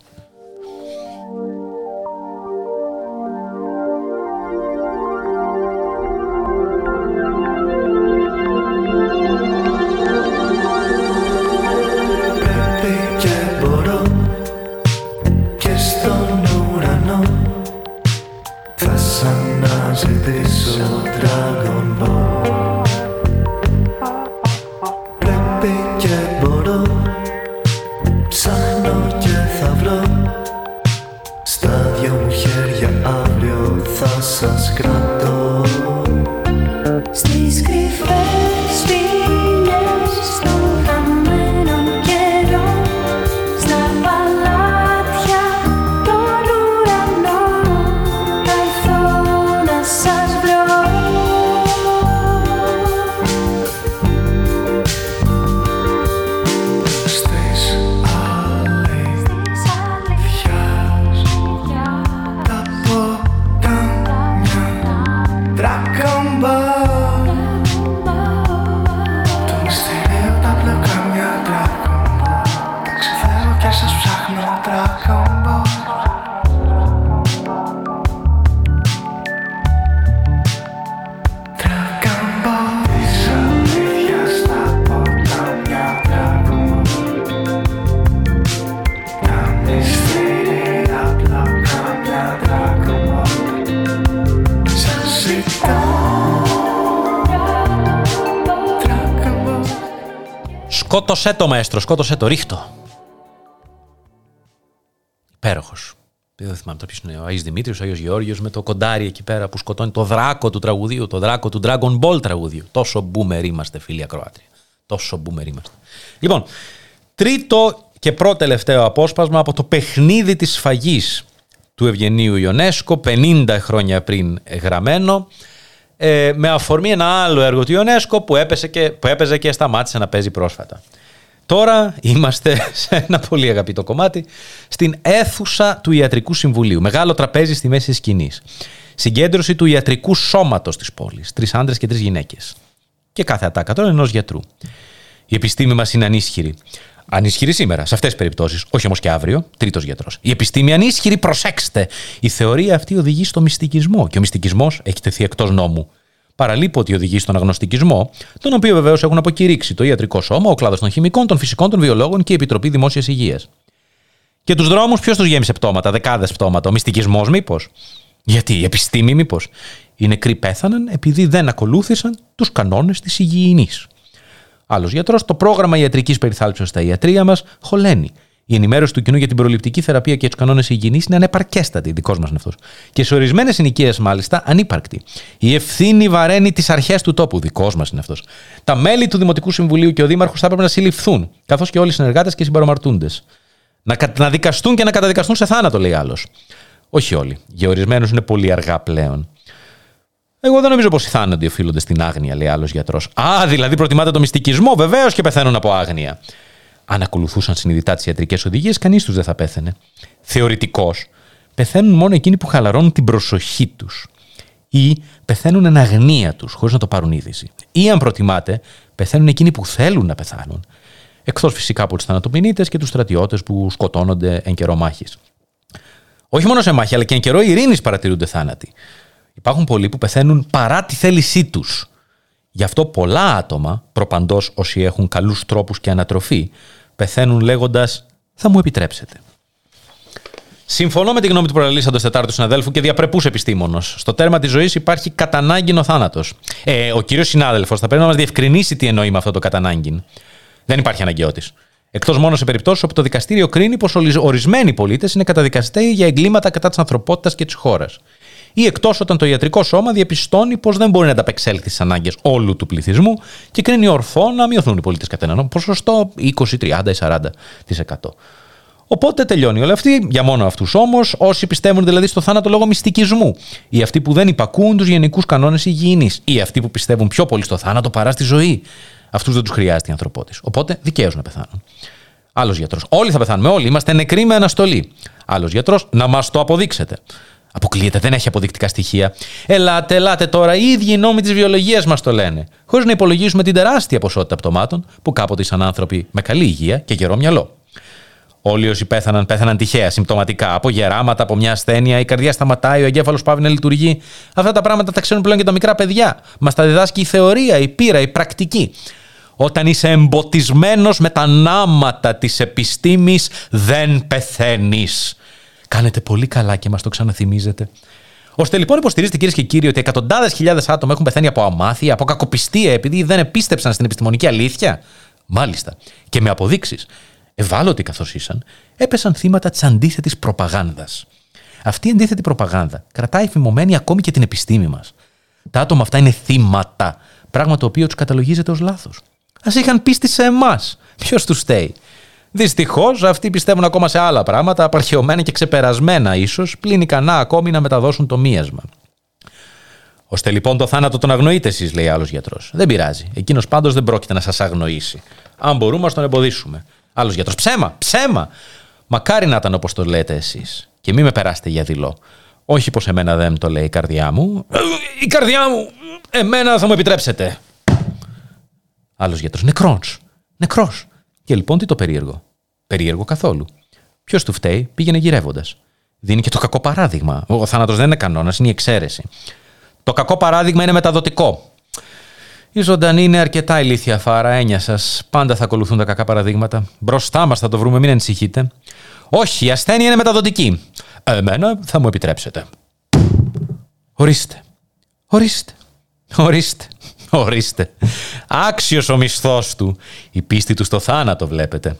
Σκότωσέ το, μαέστρο, σκότωσέ το, ρίχτω. Υπέροχος. Δεν θυμάμαι τώρα ποιος είναι ο Άι Δημήτρη, ο Άγιος Γεώργιος με το κοντάρι εκεί πέρα που σκοτώνει το δράκο του τραγουδίου, το δράκο του Dragon Ball τραγουδίου. Τόσο boomer είμαστε, φίλοι ακροάτρια. Τόσο boomer είμαστε. Λοιπόν, τρίτο και πρώτο τελευταίο απόσπασμα από το παιχνίδι της σφαγής του Ευγενίου Ιονέσκο, 50 χρόνια πριν γραμμένο, ε, με αφορμή ένα άλλο έργο του Ιονέσκο που, έπεσε και, που έπαιζε και σταμάτησε να παίζει πρόσφατα. Τώρα είμαστε σε ένα πολύ αγαπητό κομμάτι, στην αίθουσα του Ιατρικού Συμβουλίου. Μεγάλο τραπέζι στη μέση τη σκηνής. Συγκέντρωση του ιατρικού σώματος της πόλης. Τρεις άντρες και τρεις γυναίκες. Και κάθε ατάκα τώρα ενός γιατρού. Η επιστήμη μας είναι ανίσχυρη. Ανίσχυρη σήμερα, σε αυτές τις περιπτώσεις. Όχι όμως και αύριο. Τρίτος γιατρός. Η επιστήμη ανίσχυρη, προσέξτε. Η θεωρία αυτή οδηγεί στο μυστικισμό. Και ο μυστικισμός έχει τεθεί εκτός νόμου. Παραλείπω ότι οδηγεί στον αγνωστικισμό, τον οποίο βεβαίως έχουν αποκηρύξει το ιατρικό σώμα, ο κλάδος των χημικών, των φυσικών, των βιολόγων και η Επιτροπή Δημόσιας Υγείας. Και τους δρόμους, ποιος τους γέμισε πτώματα, δεκάδες πτώματα, ο μυστικισμός μήπως; Γιατί, η επιστήμη μήπως; Οι νεκροί πέθαναν επειδή δεν ακολούθησαν τους κανόνες της υγιεινής. Άλλος γιατρός, το πρόγραμμα ιατρικής περιθάλψεως στα ιατρία μας χωλαίνει. Η ενημέρωση του κοινού για την προληπτική θεραπεία και τους κανόνες υγιεινής είναι ανεπαρκέστατη, δικός μας είναι αυτός. Και σε ορισμένες συνοικίες, μάλιστα, ανύπαρκτη. Η ευθύνη βαραίνει τις αρχές του τόπου, δικός μας είναι αυτός. Τα μέλη του Δημοτικού Συμβουλίου και ο Δήμαρχος θα έπρεπε να συλληφθούν, καθώς και όλοι οι συνεργάτες και οι συμπαρομαρτούντες. Να, να δικαστούν και να καταδικαστούν σε θάνατο, λέει άλλος. Όχι όλοι. Για ορισμένους είναι πολύ αργά πλέον. Εγώ δεν νομίζω πως οι θάνατοι οφείλονται στην άγνοια, λέει άλλος γιατρός. Α, δηλαδή προτιμάτε το μυστικισμό, βεβαίως και πεθαίνουν από άγνοια αν ακολουθούσαν συνειδητά τις ιατρικές οδηγίες, κανείς τους δεν θα πέθαινε. Θεωρητικώ, πεθαίνουν μόνο εκείνοι που χαλαρώνουν την προσοχή τους. Ή πεθαίνουν εν αγνία τους, χωρίς να το πάρουν είδηση. Ή, αν προτιμάτε, πεθαίνουν εκείνοι που θέλουν να πεθάνουν. Εκτός φυσικά από τους θανατοποιητέ και τους στρατιώτες που σκοτώνονται εν καιρό μάχης. Όχι μόνο σε μάχη, αλλά και εν καιρό ειρήνης παρατηρούνται θάνατοι. Υπάρχουν πολλοί που πεθαίνουν παρά τη θέλησή τους. Γι' αυτό πολλά άτομα, προπαντός όσοι έχουν καλούς τρόπους και ανατροφή, πεθαίνουν λέγοντας Θα μου επιτρέψετε. Συμφωνώ με τη γνώμη του προελίσσαντο τετάρτου συναδέλφου και διαπρεπούς επιστήμονος. Στο τέρμα της ζωής υπάρχει κατανάγκη ο θάνατος. Ε, ο κύριος συνάδελφος θα πρέπει να μας διευκρινίσει τι εννοεί με αυτό το κατανάγκη. Δεν υπάρχει αναγκαιότης. Εκτός μόνο σε περιπτώσεις όπου το δικαστήριο κρίνει πως ορισμένοι πολίτες είναι καταδικαστέοι για εγκλήματα κατά της ανθρωπότητας και της χώρας. Ή εκτός όταν το ιατρικό σώμα διαπιστώνει πως δεν μπορεί να ανταπεξέλθει στις ανάγκες όλου του πληθυσμού και κρίνει ορθό να μειωθούν οι πολίτες κατά έναν ποσοστό 20, 30, 40%. Οπότε τελειώνει όλο αυτή. Για μόνο αυτούς όμως, όσοι πιστεύουν δηλαδή στο θάνατο λόγω μυστικισμού, ή αυτοί που δεν υπακούουν τους γενικούς κανόνες υγιεινής, ή αυτοί που πιστεύουν πιο πολύ στο θάνατο παρά στη ζωή. Αυτούς δεν τους χρειάζεται η ανθρωπότης. Οπότε δικαίως να πεθάνουν. Άλλος γιατρός. Όλοι θα πεθάνουμε, όλοι. Είμαστε νεκροί με αναστολή. Άλλος γιατρός, να μας το αποδείξετε. Αποκλείεται, δεν έχει αποδεικτικά στοιχεία. Ελάτε, ελάτε τώρα, οι ίδιοι νόμοι της βιολογίας μας το λένε. Χωρίς να υπολογίσουμε την τεράστια ποσότητα πτωμάτων που κάποτε ήσαν άνθρωποι με καλή υγεία και γερό μυαλό. Όλοι όσοι πέθαναν, πέθαναν τυχαία, συμπτωματικά, από γεράματα, από μια ασθένεια, η καρδιά σταματάει, ο εγκέφαλος πάβει να λειτουργεί. Αυτά τα πράγματα τα ξέρουν πλέον και τα μικρά παιδιά. Μας τα διδάσκει η θεωρία, η πείρα, η πρακτική. Όταν είσαι εμποτισμένος με τα νάματα της επιστήμης, δεν πεθαίνεις. Κάνετε πολύ καλά και μας το ξαναθυμίζετε. Ώστε λοιπόν υποστηρίζετε κυρίες και κύριοι ότι εκατοντάδες χιλιάδες άτομα έχουν πεθάνει από αμάθεια, από κακοπιστία, επειδή δεν επίστεψαν στην επιστημονική αλήθεια. Μάλιστα. Και με αποδείξεις. Ευάλωτοι καθώς ήσαν, έπεσαν θύματα της αντίθετης προπαγάνδας. Αυτή η αντίθετη προπαγάνδα κρατάει φημωμένη ακόμη και την επιστήμη μας. Τα άτομα αυτά είναι θύματα, πράγμα το οποίο τους καταλογίζεται ως λάθος. Α είχαν πίστη σε εμάς. Ποιος τους στέει. Δυστυχώς, αυτοί πιστεύουν ακόμα σε άλλα πράγματα, απαρχαιωμένα και ξεπερασμένα ίσως, πλην ικανά ακόμη να μεταδώσουν το μίασμα. Ώστε λοιπόν το θάνατο τον αγνοείτε εσείς, λέει άλλος γιατρός. Δεν πειράζει. Εκείνος πάντως δεν πρόκειται να σας αγνοήσει. Αν μπορούμε, να τον εμποδίσουμε. Άλλος γιατρός. Ψέμα, ψέμα! Μακάρι να ήταν όπως το λέτε εσείς. Και μην με περάσετε για δειλό. Όχι πως εμένα δεν το λέει η καρδιά μου. Η καρδιά μου! Εμένα θα μου επιτρέψετε. Άλλος γιατρός. Νεκρός. Νεκρός. Και λοιπόν τι το περίεργο; Περίεργο καθόλου. Ποιος του φταίει, πήγαινε γυρεύοντας. Δίνει και το κακό παράδειγμα. Ο θάνατος δεν είναι κανόνας, είναι η εξαίρεση. Το κακό παράδειγμα είναι μεταδοτικό. Η ζωντανή είναι αρκετά ηλίθια φάρα, έννοια σας. Πάντα θα ακολουθούν τα κακά παραδείγματα. Μπροστά μας θα το βρούμε, μην ανησυχείτε. Όχι, η ασθένεια είναι μεταδοτική. Εμένα θα μου επιτρέψετε. Ορίστε. Ορίστε. Ορίστε. Ορίστε. Άξιος ο μισθός του. Η πίστη του στο θάνατο βλέπετε.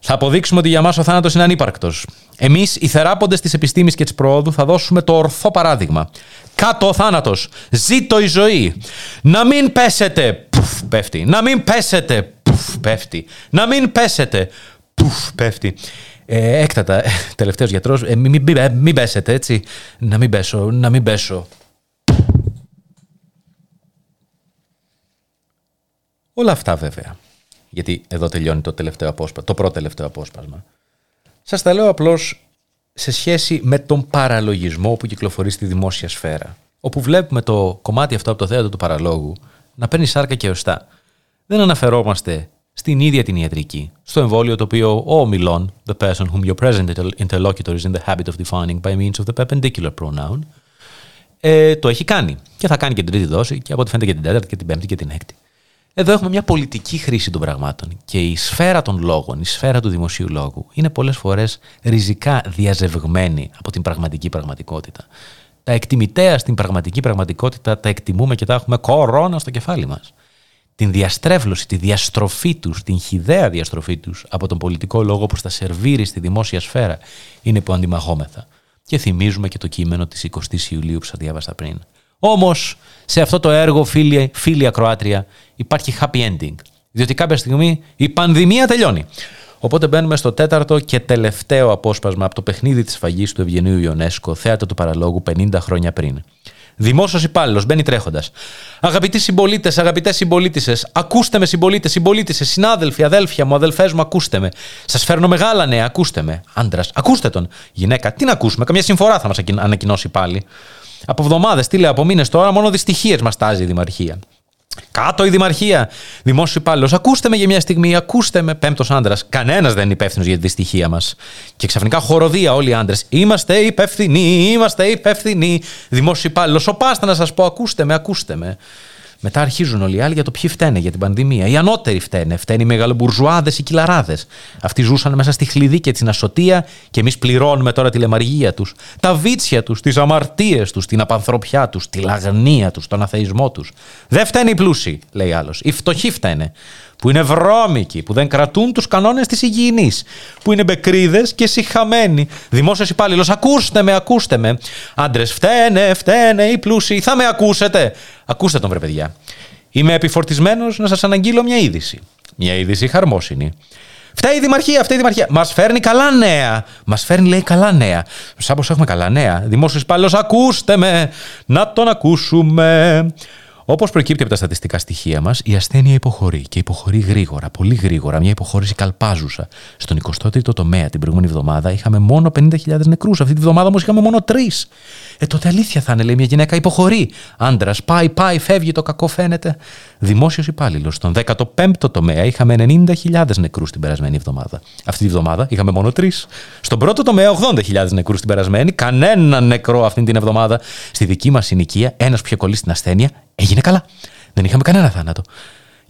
Θα αποδείξουμε ότι για μας ο θάνατος είναι ανύπαρκτος. Εμείς, οι θεράποντες της επιστήμης και της προόδου, θα δώσουμε το ορθό παράδειγμα. Κάτω ο θάνατος. Ζήτω η ζωή. Να μην πέσετε. Πουφ, πέφτει. Να μην πέσετε. Πουφ, πέφτει. Να μην πέσετε. Πουφ, πέφτει. Ε, έκτατα, τελευταίος γιατρός, ε, μην, μην, μην πέσετε έτσι. Να μην πέσω, να μην πέσω. Όλα αυτά βέβαια. Γιατί εδώ τελειώνει το, τελευταίο απόσπασμα, το πρώτο τελευταίο απόσπασμα. Σας τα λέω απλώς σε σχέση με τον παραλογισμό που κυκλοφορεί στη δημόσια σφαίρα. Όπου βλέπουμε το κομμάτι αυτό από το θέατρο του παραλόγου να παίρνει σάρκα και οστά. Δεν αναφερόμαστε στην ίδια την ιατρική, στο εμβόλιο το οποίο ο ομιλών, the person whom your present interlocutor is in the habit of defining by means of the perpendicular pronoun, ε, το έχει κάνει. Και θα κάνει και την τρίτη δόση και από ό,τι φαίνεται και την τέταρτη και την πέμπτη και την έκτη. Εδώ έχουμε μια πολιτική χρήση των πραγμάτων και η σφαίρα των λόγων, η σφαίρα του δημοσίου λόγου είναι πολλές φορές ριζικά διαζευγμένη από την πραγματική πραγματικότητα. Τα εκτιμητέα στην πραγματική πραγματικότητα τα εκτιμούμε και τα έχουμε κορώνα στο κεφάλι μας. Την διαστρέβλωση, τη διαστροφή τους, την χιδαία διαστροφή τους από τον πολιτικό λόγο προς τα σερβίρει στη δημόσια σφαίρα είναι που αντιμαχόμεθα. Και θυμίζουμε και το κείμενο της 20 Ιουλίου που σας διάβασα πριν. Όμως, σε αυτό το έργο, φίλοι, φίλοι ακροάτρια, υπάρχει happy ending. Διότι κάποια στιγμή η πανδημία τελειώνει. Οπότε μπαίνουμε στο τέταρτο και τελευταίο απόσπασμα από το παιχνίδι της φαγής του Ευγενίου Ιονέσκο, θέατρο του παραλόγου 50 χρόνια πριν. Δημόσιος υπάλληλος μπαίνει τρέχοντας. Αγαπητοί συμπολίτες, αγαπητές συμπολίτησες, ακούστε με συμπολίτες, συμπολίτησες, συνάδελφοι, αδέλφια μου, αδελφές μου, ακούστε με. Σας φέρνω μεγάλα νέα, ακούστε με. Άντρας, ακούστε τον. Γυναίκα, τι να ακούσουμε, καμιά συμφορά θα μας ανακοινώσει πάλι. Από εβδομάδες, τι λέω, από μήνες τώρα, μόνο δυστυχίες μας τάζει η Δημαρχία. Κάτω η Δημαρχία. Δημόσιος υπάλληλος. Ακούστε με για μια στιγμή, ακούστε με. Πέμπτος άντρας. Κανένας δεν είναι υπεύθυνος για τη δυστυχία μας. Και ξαφνικά χοροδία όλοι οι άντρες. Είμαστε υπεύθυνοι, είμαστε υπεύθυνοι. Δημόσιος υπάλληλος. Σοπάστε να σας πω, ακούστε με, ακούστε με. Μετά αρχίζουν όλοι οι άλλοι για το ποιοι φταίνε για την πανδημία. Οι ανώτεροι φταίνε. Φταίνε οι μεγαλομπουρζουάδε, οι κυλαράδες. Αυτοί ζούσαν μέσα στη χλειδί και την ασωτεία και εμείς πληρώνουμε τώρα τη λεμαργία τους. Τα βίτσια τους, τις αμαρτίες τους, την απανθρωπιά τους, τη λαγνία τους, τον αθεισμό τους. Δεν φταίνε οι πλούσιοι, λέει άλλος. Οι φτωχοί φταίνε που είναι βρώμικοι, που δεν κρατούν τους κανόνες της υγιεινής, που είναι μπεκρίδες και συχαμένοι. Δημόσιος υπάλληλος, ακούστε με, ακούστε με. Άντρες, φταίνε, φταίνε, οι πλούσιοι, θα με ακούσετε. Ακούστε τον βρε παιδιά. Είμαι επιφορτισμένος να σας αναγγείλω μια είδηση. Μια είδηση χαρμόσυνη. Φταίει η Δημαρχία, φταίει η Δημαρχία. Μας φέρνει καλά νέα. Μας φέρνει, λέει, καλά νέα. Σαν πως έχουμε καλά νέα. Δημόσιος υπάλληλος, ακούστε με. Να τον ακούσουμε. Όπως προκύπτει από τα στατιστικά στοιχεία μας, η ασθένεια υποχωρεί και υποχωρεί γρήγορα, πολύ γρήγορα, μια υποχώρηση καλπάζουσα. Στον 23ο τομέα την προηγούμενη εβδομάδα είχαμε μόνο 50.000 νεκρούς. Αυτή τη βδομάδα όμως είχαμε μόνο τρεις. Ε, τότε αλήθεια θα είναι, λέει μια γυναίκα, υποχωρεί. Άντρας, πάει, πάει, φεύγει, το κακό φαίνεται. Δημόσιος υπάλληλος. Στον 15ο τομέα είχαμε 90.000 νεκρούς την περασμένη εβδομάδα. Αυτή τη βδομάδα είχαμε μόνο τρεις. Στον πρώτο τομέα 80.000 νεκρούς την περασμένη, κανένα νεκρό αυτή την εβδομάδα. Στη δική μας συνοικία, ένας που είχε κολλήσει στην ασθένεια έγινε καλά. Δεν είχαμε κανένα θάνατο.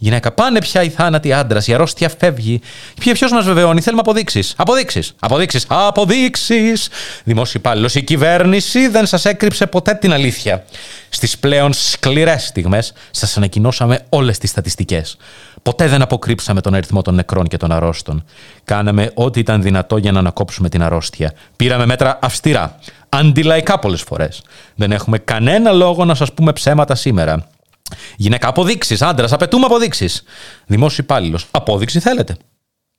Γυναίκα, πάνε πια οι θάνατοι άντρας, η αρρώστια φεύγει. Ποιο μας βεβαιώνει, θέλουμε αποδείξεις. Αποδείξεις. Αποδείξεις. Αποδείξεις. Δημόσιο υπάλληλος, η κυβέρνηση δεν σας έκρυψε ποτέ την αλήθεια. Στις πλέον σκληρές στιγμές σας ανακοινώσαμε όλες τις στατιστικές. Ποτέ δεν αποκρύψαμε τον αριθμό των νεκρών και των αρρώστων. Κάναμε ό,τι ήταν δυνατό για να ανακόψουμε την αρρώστια. Πήραμε μέτρα αυστηρά. Αντιλαϊκά πολλές φορές. Δεν έχουμε κανένα λόγο να σας πούμε ψέματα σήμερα. Γυναίκα, αποδείξεις. Άντρας, απαιτούμε αποδείξεις. Δημόσιο υπάλληλος. Απόδειξη θέλετε.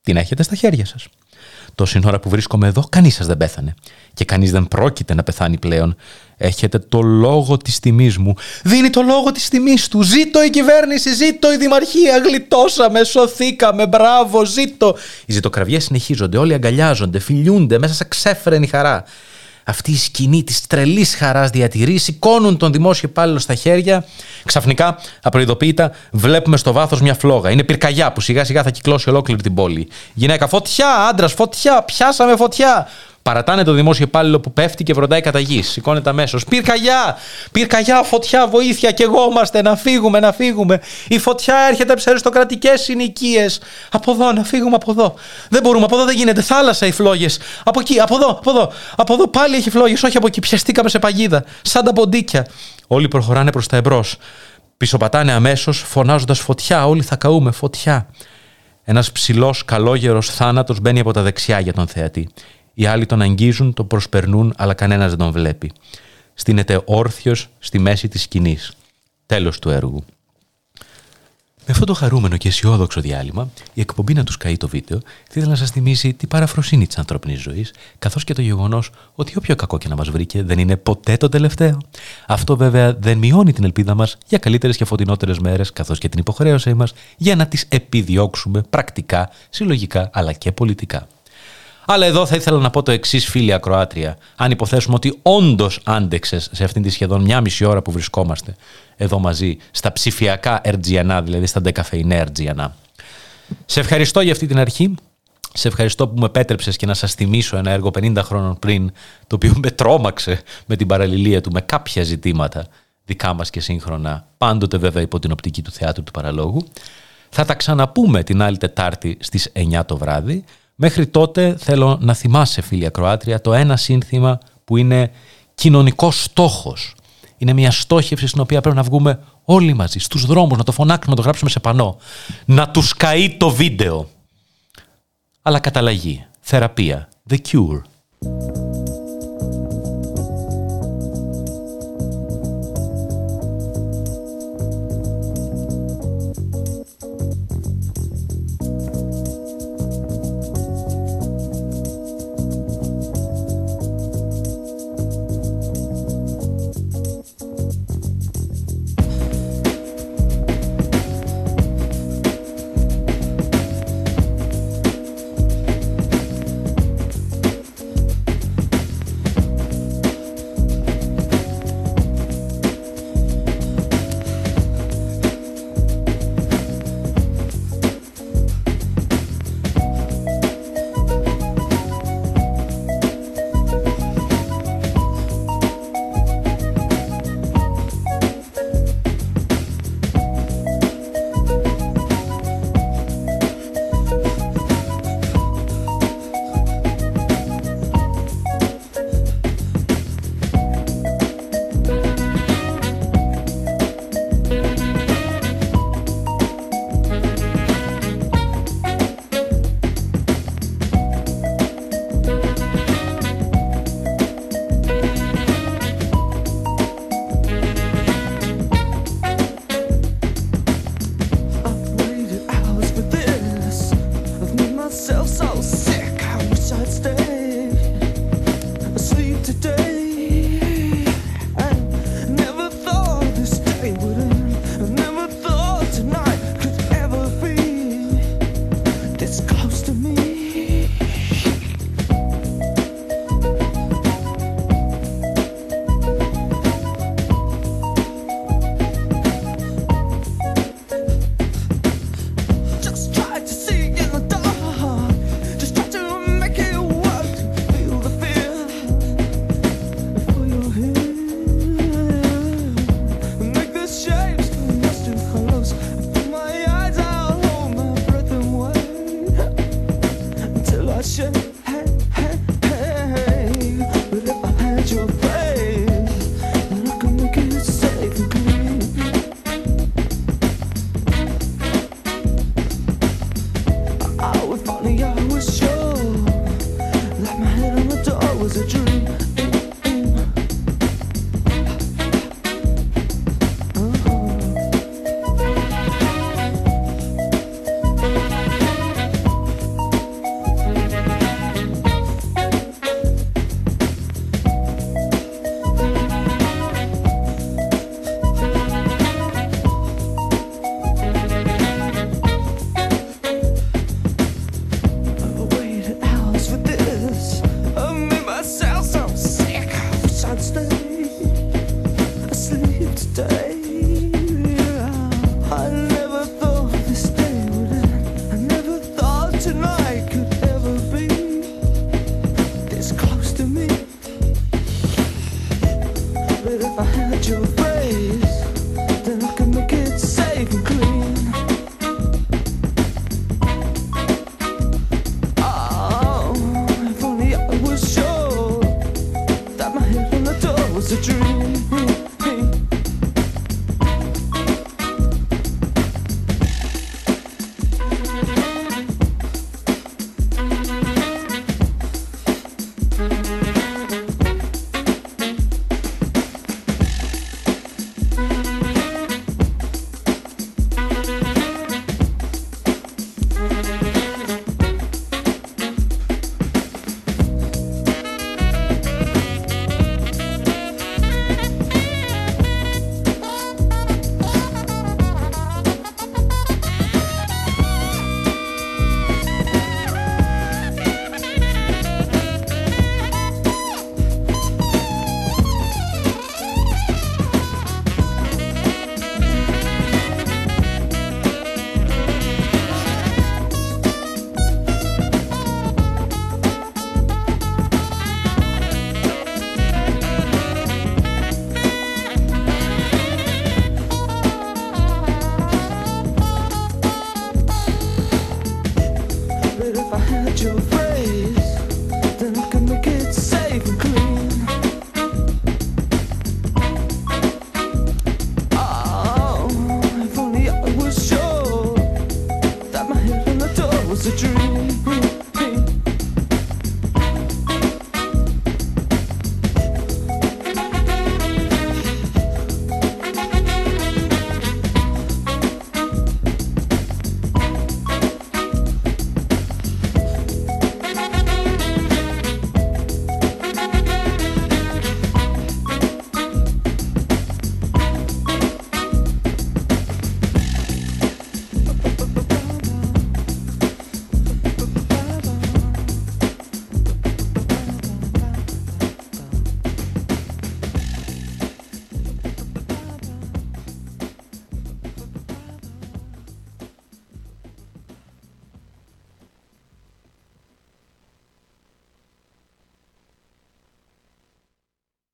Την έχετε στα χέρια σας. Τόση ώρα που βρίσκομαι εδώ, κανείς σας δεν πέθανε. Και κανείς δεν πρόκειται να πεθάνει πλέον. Έχετε το λόγο της τιμής μου. Δίνει το λόγο της τιμής του. Ζήτω η κυβέρνηση, ζήτω η δημαρχία. Γλιτώσαμε, σωθήκαμε, μπράβο, ζήτω. Οι ζητοκραυγές συνεχίζονται, όλοι αγκαλιάζονται, φιλιούνται μέσα σε ξέφρενη χαρά αυτή η σκηνή της τρελής χαράς διατηρεί, σηκώνουν τον δημόσιο υπάλληλο στα χέρια. Ξαφνικά, απροειδοποίητα, βλέπουμε στο βάθος μια φλόγα. Είναι πυρκαγιά που σιγά σιγά θα κυκλώσει ολόκληρη την πόλη. Γυναίκα, φωτιά, άντρας, φωτιά, πιάσαμε φωτιά. Παρατάνε το δημόσιο υπάλληλο που πέφτει και βροντάει κατά γης. Σηκώνεται αμέσως. Πυρκαγιά! Πυρκαγιά, φωτιά, βοήθεια! Και εγώ είμαστε να φύγουμε, να φύγουμε. Η φωτιά έρχεται από τι αριστοκρατικέ συνοικίες. Από εδώ, να φύγουμε από εδώ. Δεν μπορούμε, από εδώ δεν γίνεται. Θάλασσα οι φλόγες. Από εκεί, από εδώ, από εδώ. Από εδώ πάλι έχει φλόγες, όχι από εκεί. Πιαστήκαμε σε παγίδα. Σαν τα ποντίκια. Όλοι προχωράνε προς τα εμπρός. Πισωπατάνε αμέσως, φωνάζοντας φωτιά. Όλοι θα καούμε, φωτιά. Ένας ψηλός, καλόγερος θάνατος μπαίνει από τα δεξιά για τον θεατή. Οι άλλοι τον αγγίζουν, τον προσπερνούν, αλλά κανένας δεν τον βλέπει. Στείνεται όρθιος στη μέση της σκηνής. Τέλος του έργου. Με αυτό το χαρούμενο και αισιόδοξο διάλειμμα, η εκπομπή να τους καεί το βίντεο, θα ήθελα να σας θυμίσει την παραφροσύνη της ανθρώπινης ζωής, καθώς και το γεγονός ότι όποιο κακό και να μας βρήκε δεν είναι ποτέ το τελευταίο. Αυτό βέβαια δεν μειώνει την ελπίδα μας για καλύτερες και φωτεινότερες μέρες, καθώς και την υποχρέωσή μας για να τις επιδιώξουμε πρακτικά, συλλογικά αλλά και πολιτικά. Αλλά εδώ θα ήθελα να πω το εξής, φίλη Ακροάτρια. Αν υποθέσουμε ότι όντως άντεξες σε αυτήν τη σχεδόν μια μισή ώρα που βρισκόμαστε εδώ μαζί, στα ψηφιακά RGNA, δηλαδή στα ντεκαφεϊνέ RGNA. Σε ευχαριστώ για αυτή την αρχή. Σε ευχαριστώ που με επέτρεψες και να σας θυμίσω ένα έργο 50 χρόνων πριν, το οποίο με τρόμαξε με την παραλληλία του με κάποια ζητήματα δικά μας και σύγχρονα, πάντοτε βέβαια υπό την οπτική του θεάτρου του παραλόγου. Θα τα ξαναπούμε την άλλη Τετάρτη στις 9 το βράδυ. Μέχρι τότε θέλω να θυμάσαι φίλια Κροάτρια το ένα σύνθημα που είναι κοινωνικός στόχος. Είναι μια στόχευση στην οποία πρέπει να βγούμε όλοι μαζί στους δρόμους, να το φωνάξουμε, να το γράψουμε σε πανό. Να τους καεί το βίντεο. Αλλά καταλλαγή, θεραπεία, the cure.